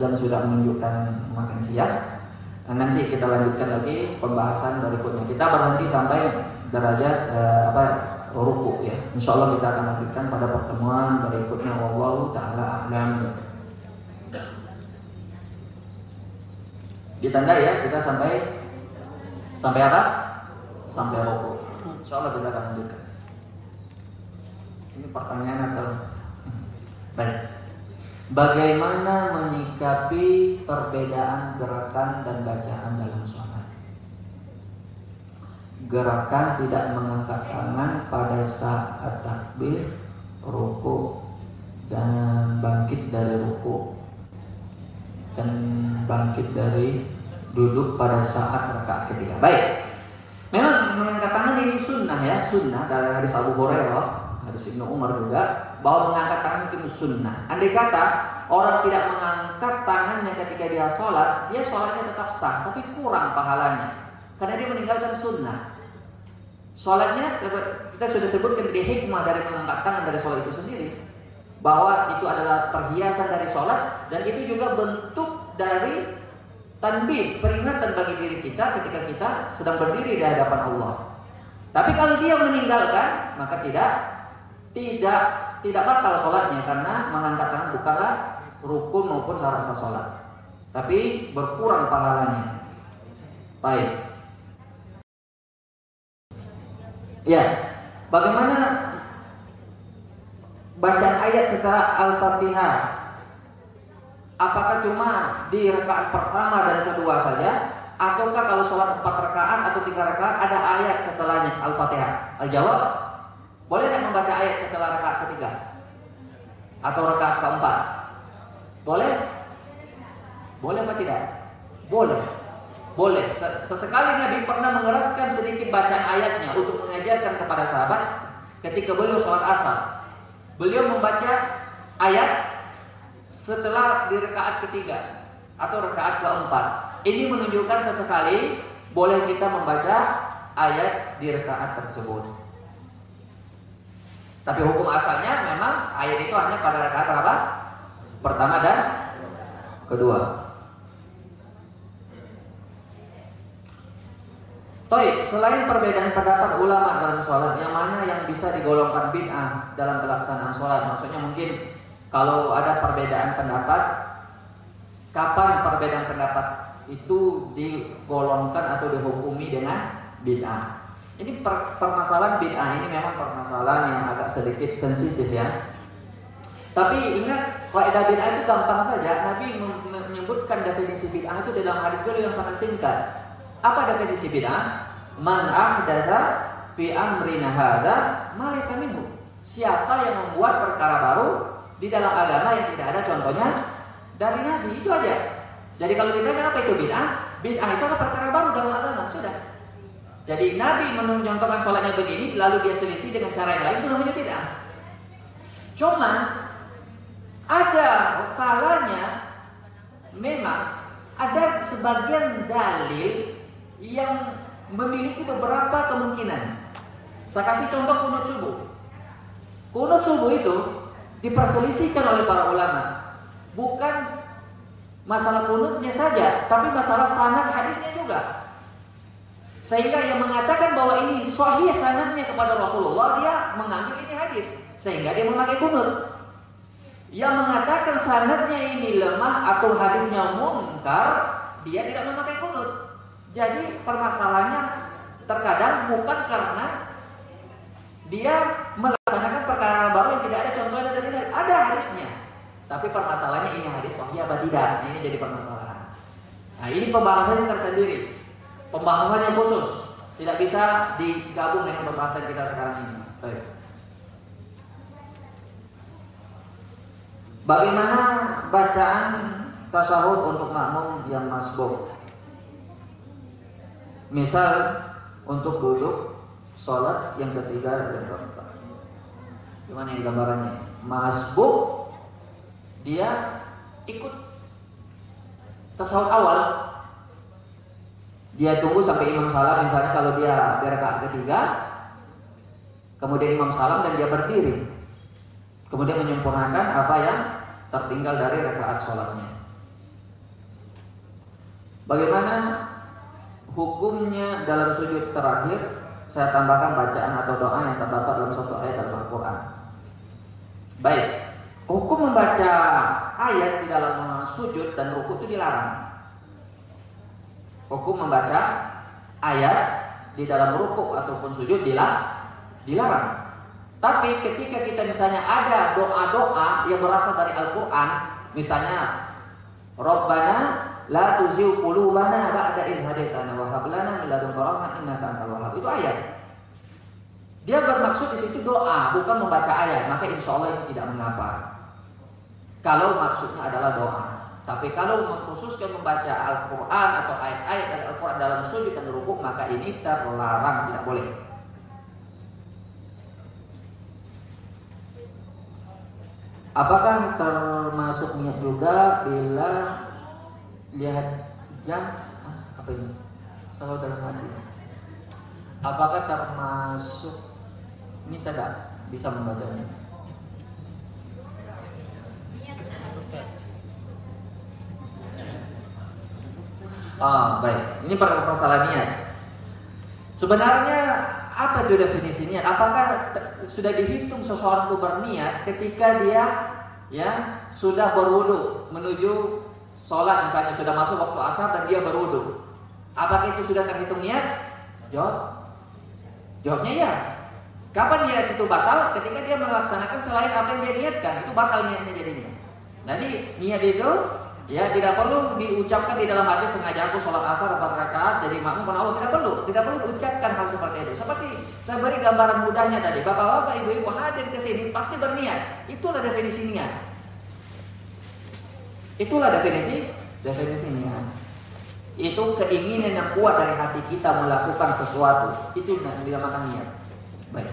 jam sudah menunjukkan makan siang. Nah, nanti kita lanjutkan lagi pembahasan berikutnya. Kita berhenti sampai derajat uh, apa ruku ya. Insya Allah kita akan lanjutkan pada pertemuan berikutnya. Wallahu taala a'lam. Ditanda ya kita sampai sampai apa? Sampai rokok. Insya Allah kita akan lanjutkan. Ini pertanyaan atau baik. Bagaimana menyikapi perbedaan gerakan dan bacaan dalam sholat? Gerakan tidak mengangkat tangan pada saat takbir, ruku, dan bangkit dari ruku dan bangkit dari duduk pada saat rakaat ketiga. Baik. Memang mengangkat tangan ini sunnah ya, sunnah dari hadis Abu Hurairah, hadis Ibnu Umar juga bahwa mengangkat tangan itu sunnah. Andai kata orang tidak mengangkat tangannya ketika dia sholat, dia sholatnya tetap sah, tapi kurang pahalanya karena dia meninggalkan sunnah. Sholatnya kita sudah sebutkan di hikmah dari mengangkat tangan dari sholat itu sendiri bahwa itu adalah perhiasan dari sholat dan itu juga bentuk dari tanbih, peringatan bagi diri kita ketika kita sedang berdiri di hadapan Allah. Tapi kalau dia meninggalkan, maka tidak tidak tidak batal sholatnya karena mengangkat tangan bukanlah rukun maupun syarat sah sholat. Tapi berkurang pahalanya. Baik. Ya, bagaimana baca ayat setelah Al-Fatihah Apakah cuma di rakaat pertama dan kedua saja ataukah kalau sholat empat rakaat atau tiga rakaat ada ayat setelahnya Al-Fatihah? Al-jawab, boleh tidak membaca ayat setelah rakaat ketiga atau rakaat keempat? Boleh? Boleh apa tidak? Boleh. Boleh. Sesekali Nabi pernah mengeraskan sedikit bacaan ayatnya untuk mengajarkan kepada sahabat ketika beliau sholat asar. Beliau membaca ayat setelah di rakaat ketiga atau rakaat keempat. Ini menunjukkan sesekali boleh kita membaca ayat di rakaat tersebut. Tapi hukum asalnya memang ayat itu hanya pada rakaat berapa? Pertama dan kedua. Toy, selain perbedaan pendapat ulama dalam sholat, yang mana yang bisa digolongkan bid'ah dalam pelaksanaan sholat? Maksudnya mungkin kalau ada perbedaan pendapat, kapan perbedaan pendapat itu digolongkan atau dihukumi dengan bid'ah? Ini per permasalahan bid'ah ini memang permasalahan yang agak sedikit sensitif ya. Tapi ingat kaidah bid'ah itu gampang saja. Nabi menyebutkan definisi bid'ah itu dalam hadis beliau yang sangat singkat. Apa definisi bid'ah? Man ahdatha fi amrina hadza ma minhu. Siapa yang membuat perkara baru di dalam agama yang tidak ada contohnya dari Nabi itu aja. Jadi kalau ditanya apa itu bid'ah, bid'ah itu adalah perkara baru dalam agama sudah. Jadi Nabi mencontohkan sholatnya begini, lalu dia selisih dengan cara yang lain itu namanya bid'ah. Cuma ada kalanya memang ada sebagian dalil yang memiliki beberapa kemungkinan. Saya kasih contoh kunut subuh. Kunut subuh itu diperselisihkan oleh para ulama. Bukan masalah kunutnya saja, tapi masalah sanad hadisnya juga. Sehingga yang mengatakan bahwa ini sahih sanadnya kepada Rasulullah, dia mengambil ini hadis. Sehingga dia memakai kunut. Yang mengatakan sanadnya ini lemah atau hadisnya munkar, dia tidak memakai kunut. Jadi permasalahannya terkadang bukan karena dia melaksanakan perkara baru yang tidak ada contohnya dari Nabi. Ada hadisnya. Tapi permasalahannya ini hadis sahih apa tidak? Ini jadi permasalahan. Nah, ini pembahasannya tersendiri. Pembahasannya khusus. Tidak bisa digabung dengan pembahasan kita sekarang ini. Bagaimana bacaan tasawuf untuk makmum yang masbuk? Misal untuk duduk sholat yang ketiga dan keempat. Gimana yang gambarannya? Masbuk dia ikut tasawuf awal dia tunggu sampai imam salam misalnya kalau dia di ketiga kemudian imam salam dan dia berdiri kemudian menyempurnakan apa yang tertinggal dari rakaat sholatnya bagaimana hukumnya dalam sujud terakhir saya tambahkan bacaan atau doa yang terdapat dalam satu ayat Al-Quran. Baik, hukum membaca ayat di dalam sujud dan ruku itu dilarang. Hukum membaca ayat di dalam ruku ataupun sujud dilarang. Tapi ketika kita misalnya ada doa-doa yang berasal dari Al-Quran, misalnya Rabbana La tuzigh qulubana ba'da idh hadaitana wa hab lana min ladunka rahmah innaka antal wahhab. Itu ayat. Dia bermaksud di situ doa, bukan membaca ayat. Maka insya Allah ini tidak mengapa. Kalau maksudnya adalah doa. Tapi kalau mengkhususkan membaca Al-Quran atau ayat-ayat dari Al-Quran dalam sujud dan rukuk, maka ini terlarang, tidak boleh. Apakah termasuk niat juga bila lihat jam apa ini? Selalu dalam hati. Apakah termasuk ini tidak bisa membacanya Ah, baik. Ini masalah niat. Sebenarnya apa itu definisi niat? Apakah sudah dihitung seseorang itu berniat ketika dia ya sudah berwudu menuju sholat misalnya sudah masuk waktu asar dan dia berwudu. Apakah itu sudah terhitung niat? Jawab. Jawabnya ya. Kapan niat itu batal? Ketika dia melaksanakan selain apa yang dia niatkan, itu batal niatnya jadinya. Jadi niat itu ya tidak perlu diucapkan di dalam hati sengaja aku sholat asar empat rakaat jadi makmum karena Allah tidak perlu tidak perlu diucapkan hal seperti itu seperti saya beri gambaran mudahnya tadi bapak-bapak ibu-ibu hadir ke sini pasti berniat itulah definisi niat Itulah definisi definisinya. Itu keinginan yang kuat dari hati kita melakukan sesuatu. Itu yang dinamakan niat. Baik.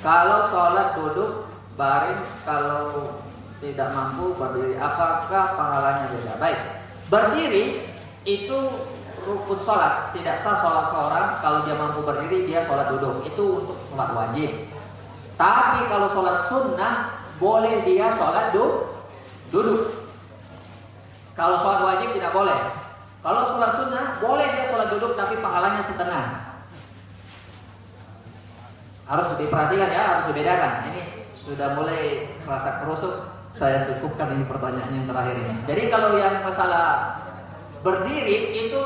Kalau sholat duduk baring, kalau tidak mampu berdiri, apakah pahalanya beda? Baik. Berdiri itu rukun sholat. Tidak sah sholat seorang kalau dia mampu berdiri dia sholat duduk. Itu untuk sholat wajib. Tapi kalau sholat sunnah boleh dia sholat du duduk. Kalau sholat wajib tidak boleh. Kalau sholat sunnah boleh dia sholat duduk tapi pahalanya setengah. Harus diperhatikan ya harus dibedakan. Ini sudah mulai merasa kerusuk saya cukupkan ini pertanyaan yang terakhir ini. Jadi kalau yang masalah berdiri itu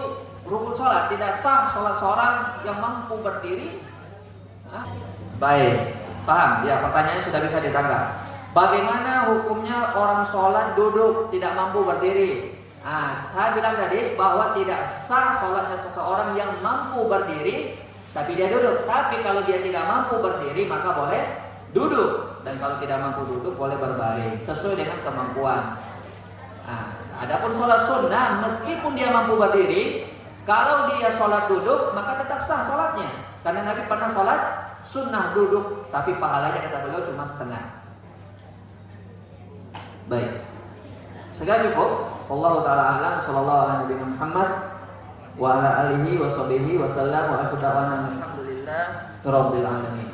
rukun sholat. Tidak sah sholat seorang yang mampu berdiri. Hah? baik paham? Ya pertanyaannya sudah bisa ditangkap. Bagaimana hukumnya orang sholat duduk tidak mampu berdiri? Nah, saya bilang tadi bahwa tidak sah sholatnya seseorang yang mampu berdiri tapi dia duduk. Tapi kalau dia tidak mampu berdiri maka boleh duduk dan kalau tidak mampu duduk boleh berbaring sesuai dengan kemampuan nah, adapun sholat sunnah meskipun dia mampu berdiri kalau dia sholat duduk, maka tetap sah sholatnya. Karena Nabi pernah sholat sunnah duduk, tapi pahalanya kata beliau cuma setengah. Baik. Segala cukup. Allah taala alam sallallahu alaihi Muhammad wa ala alihi wa sahbihi wa sallam wa alhamdulillah rabbil alamin.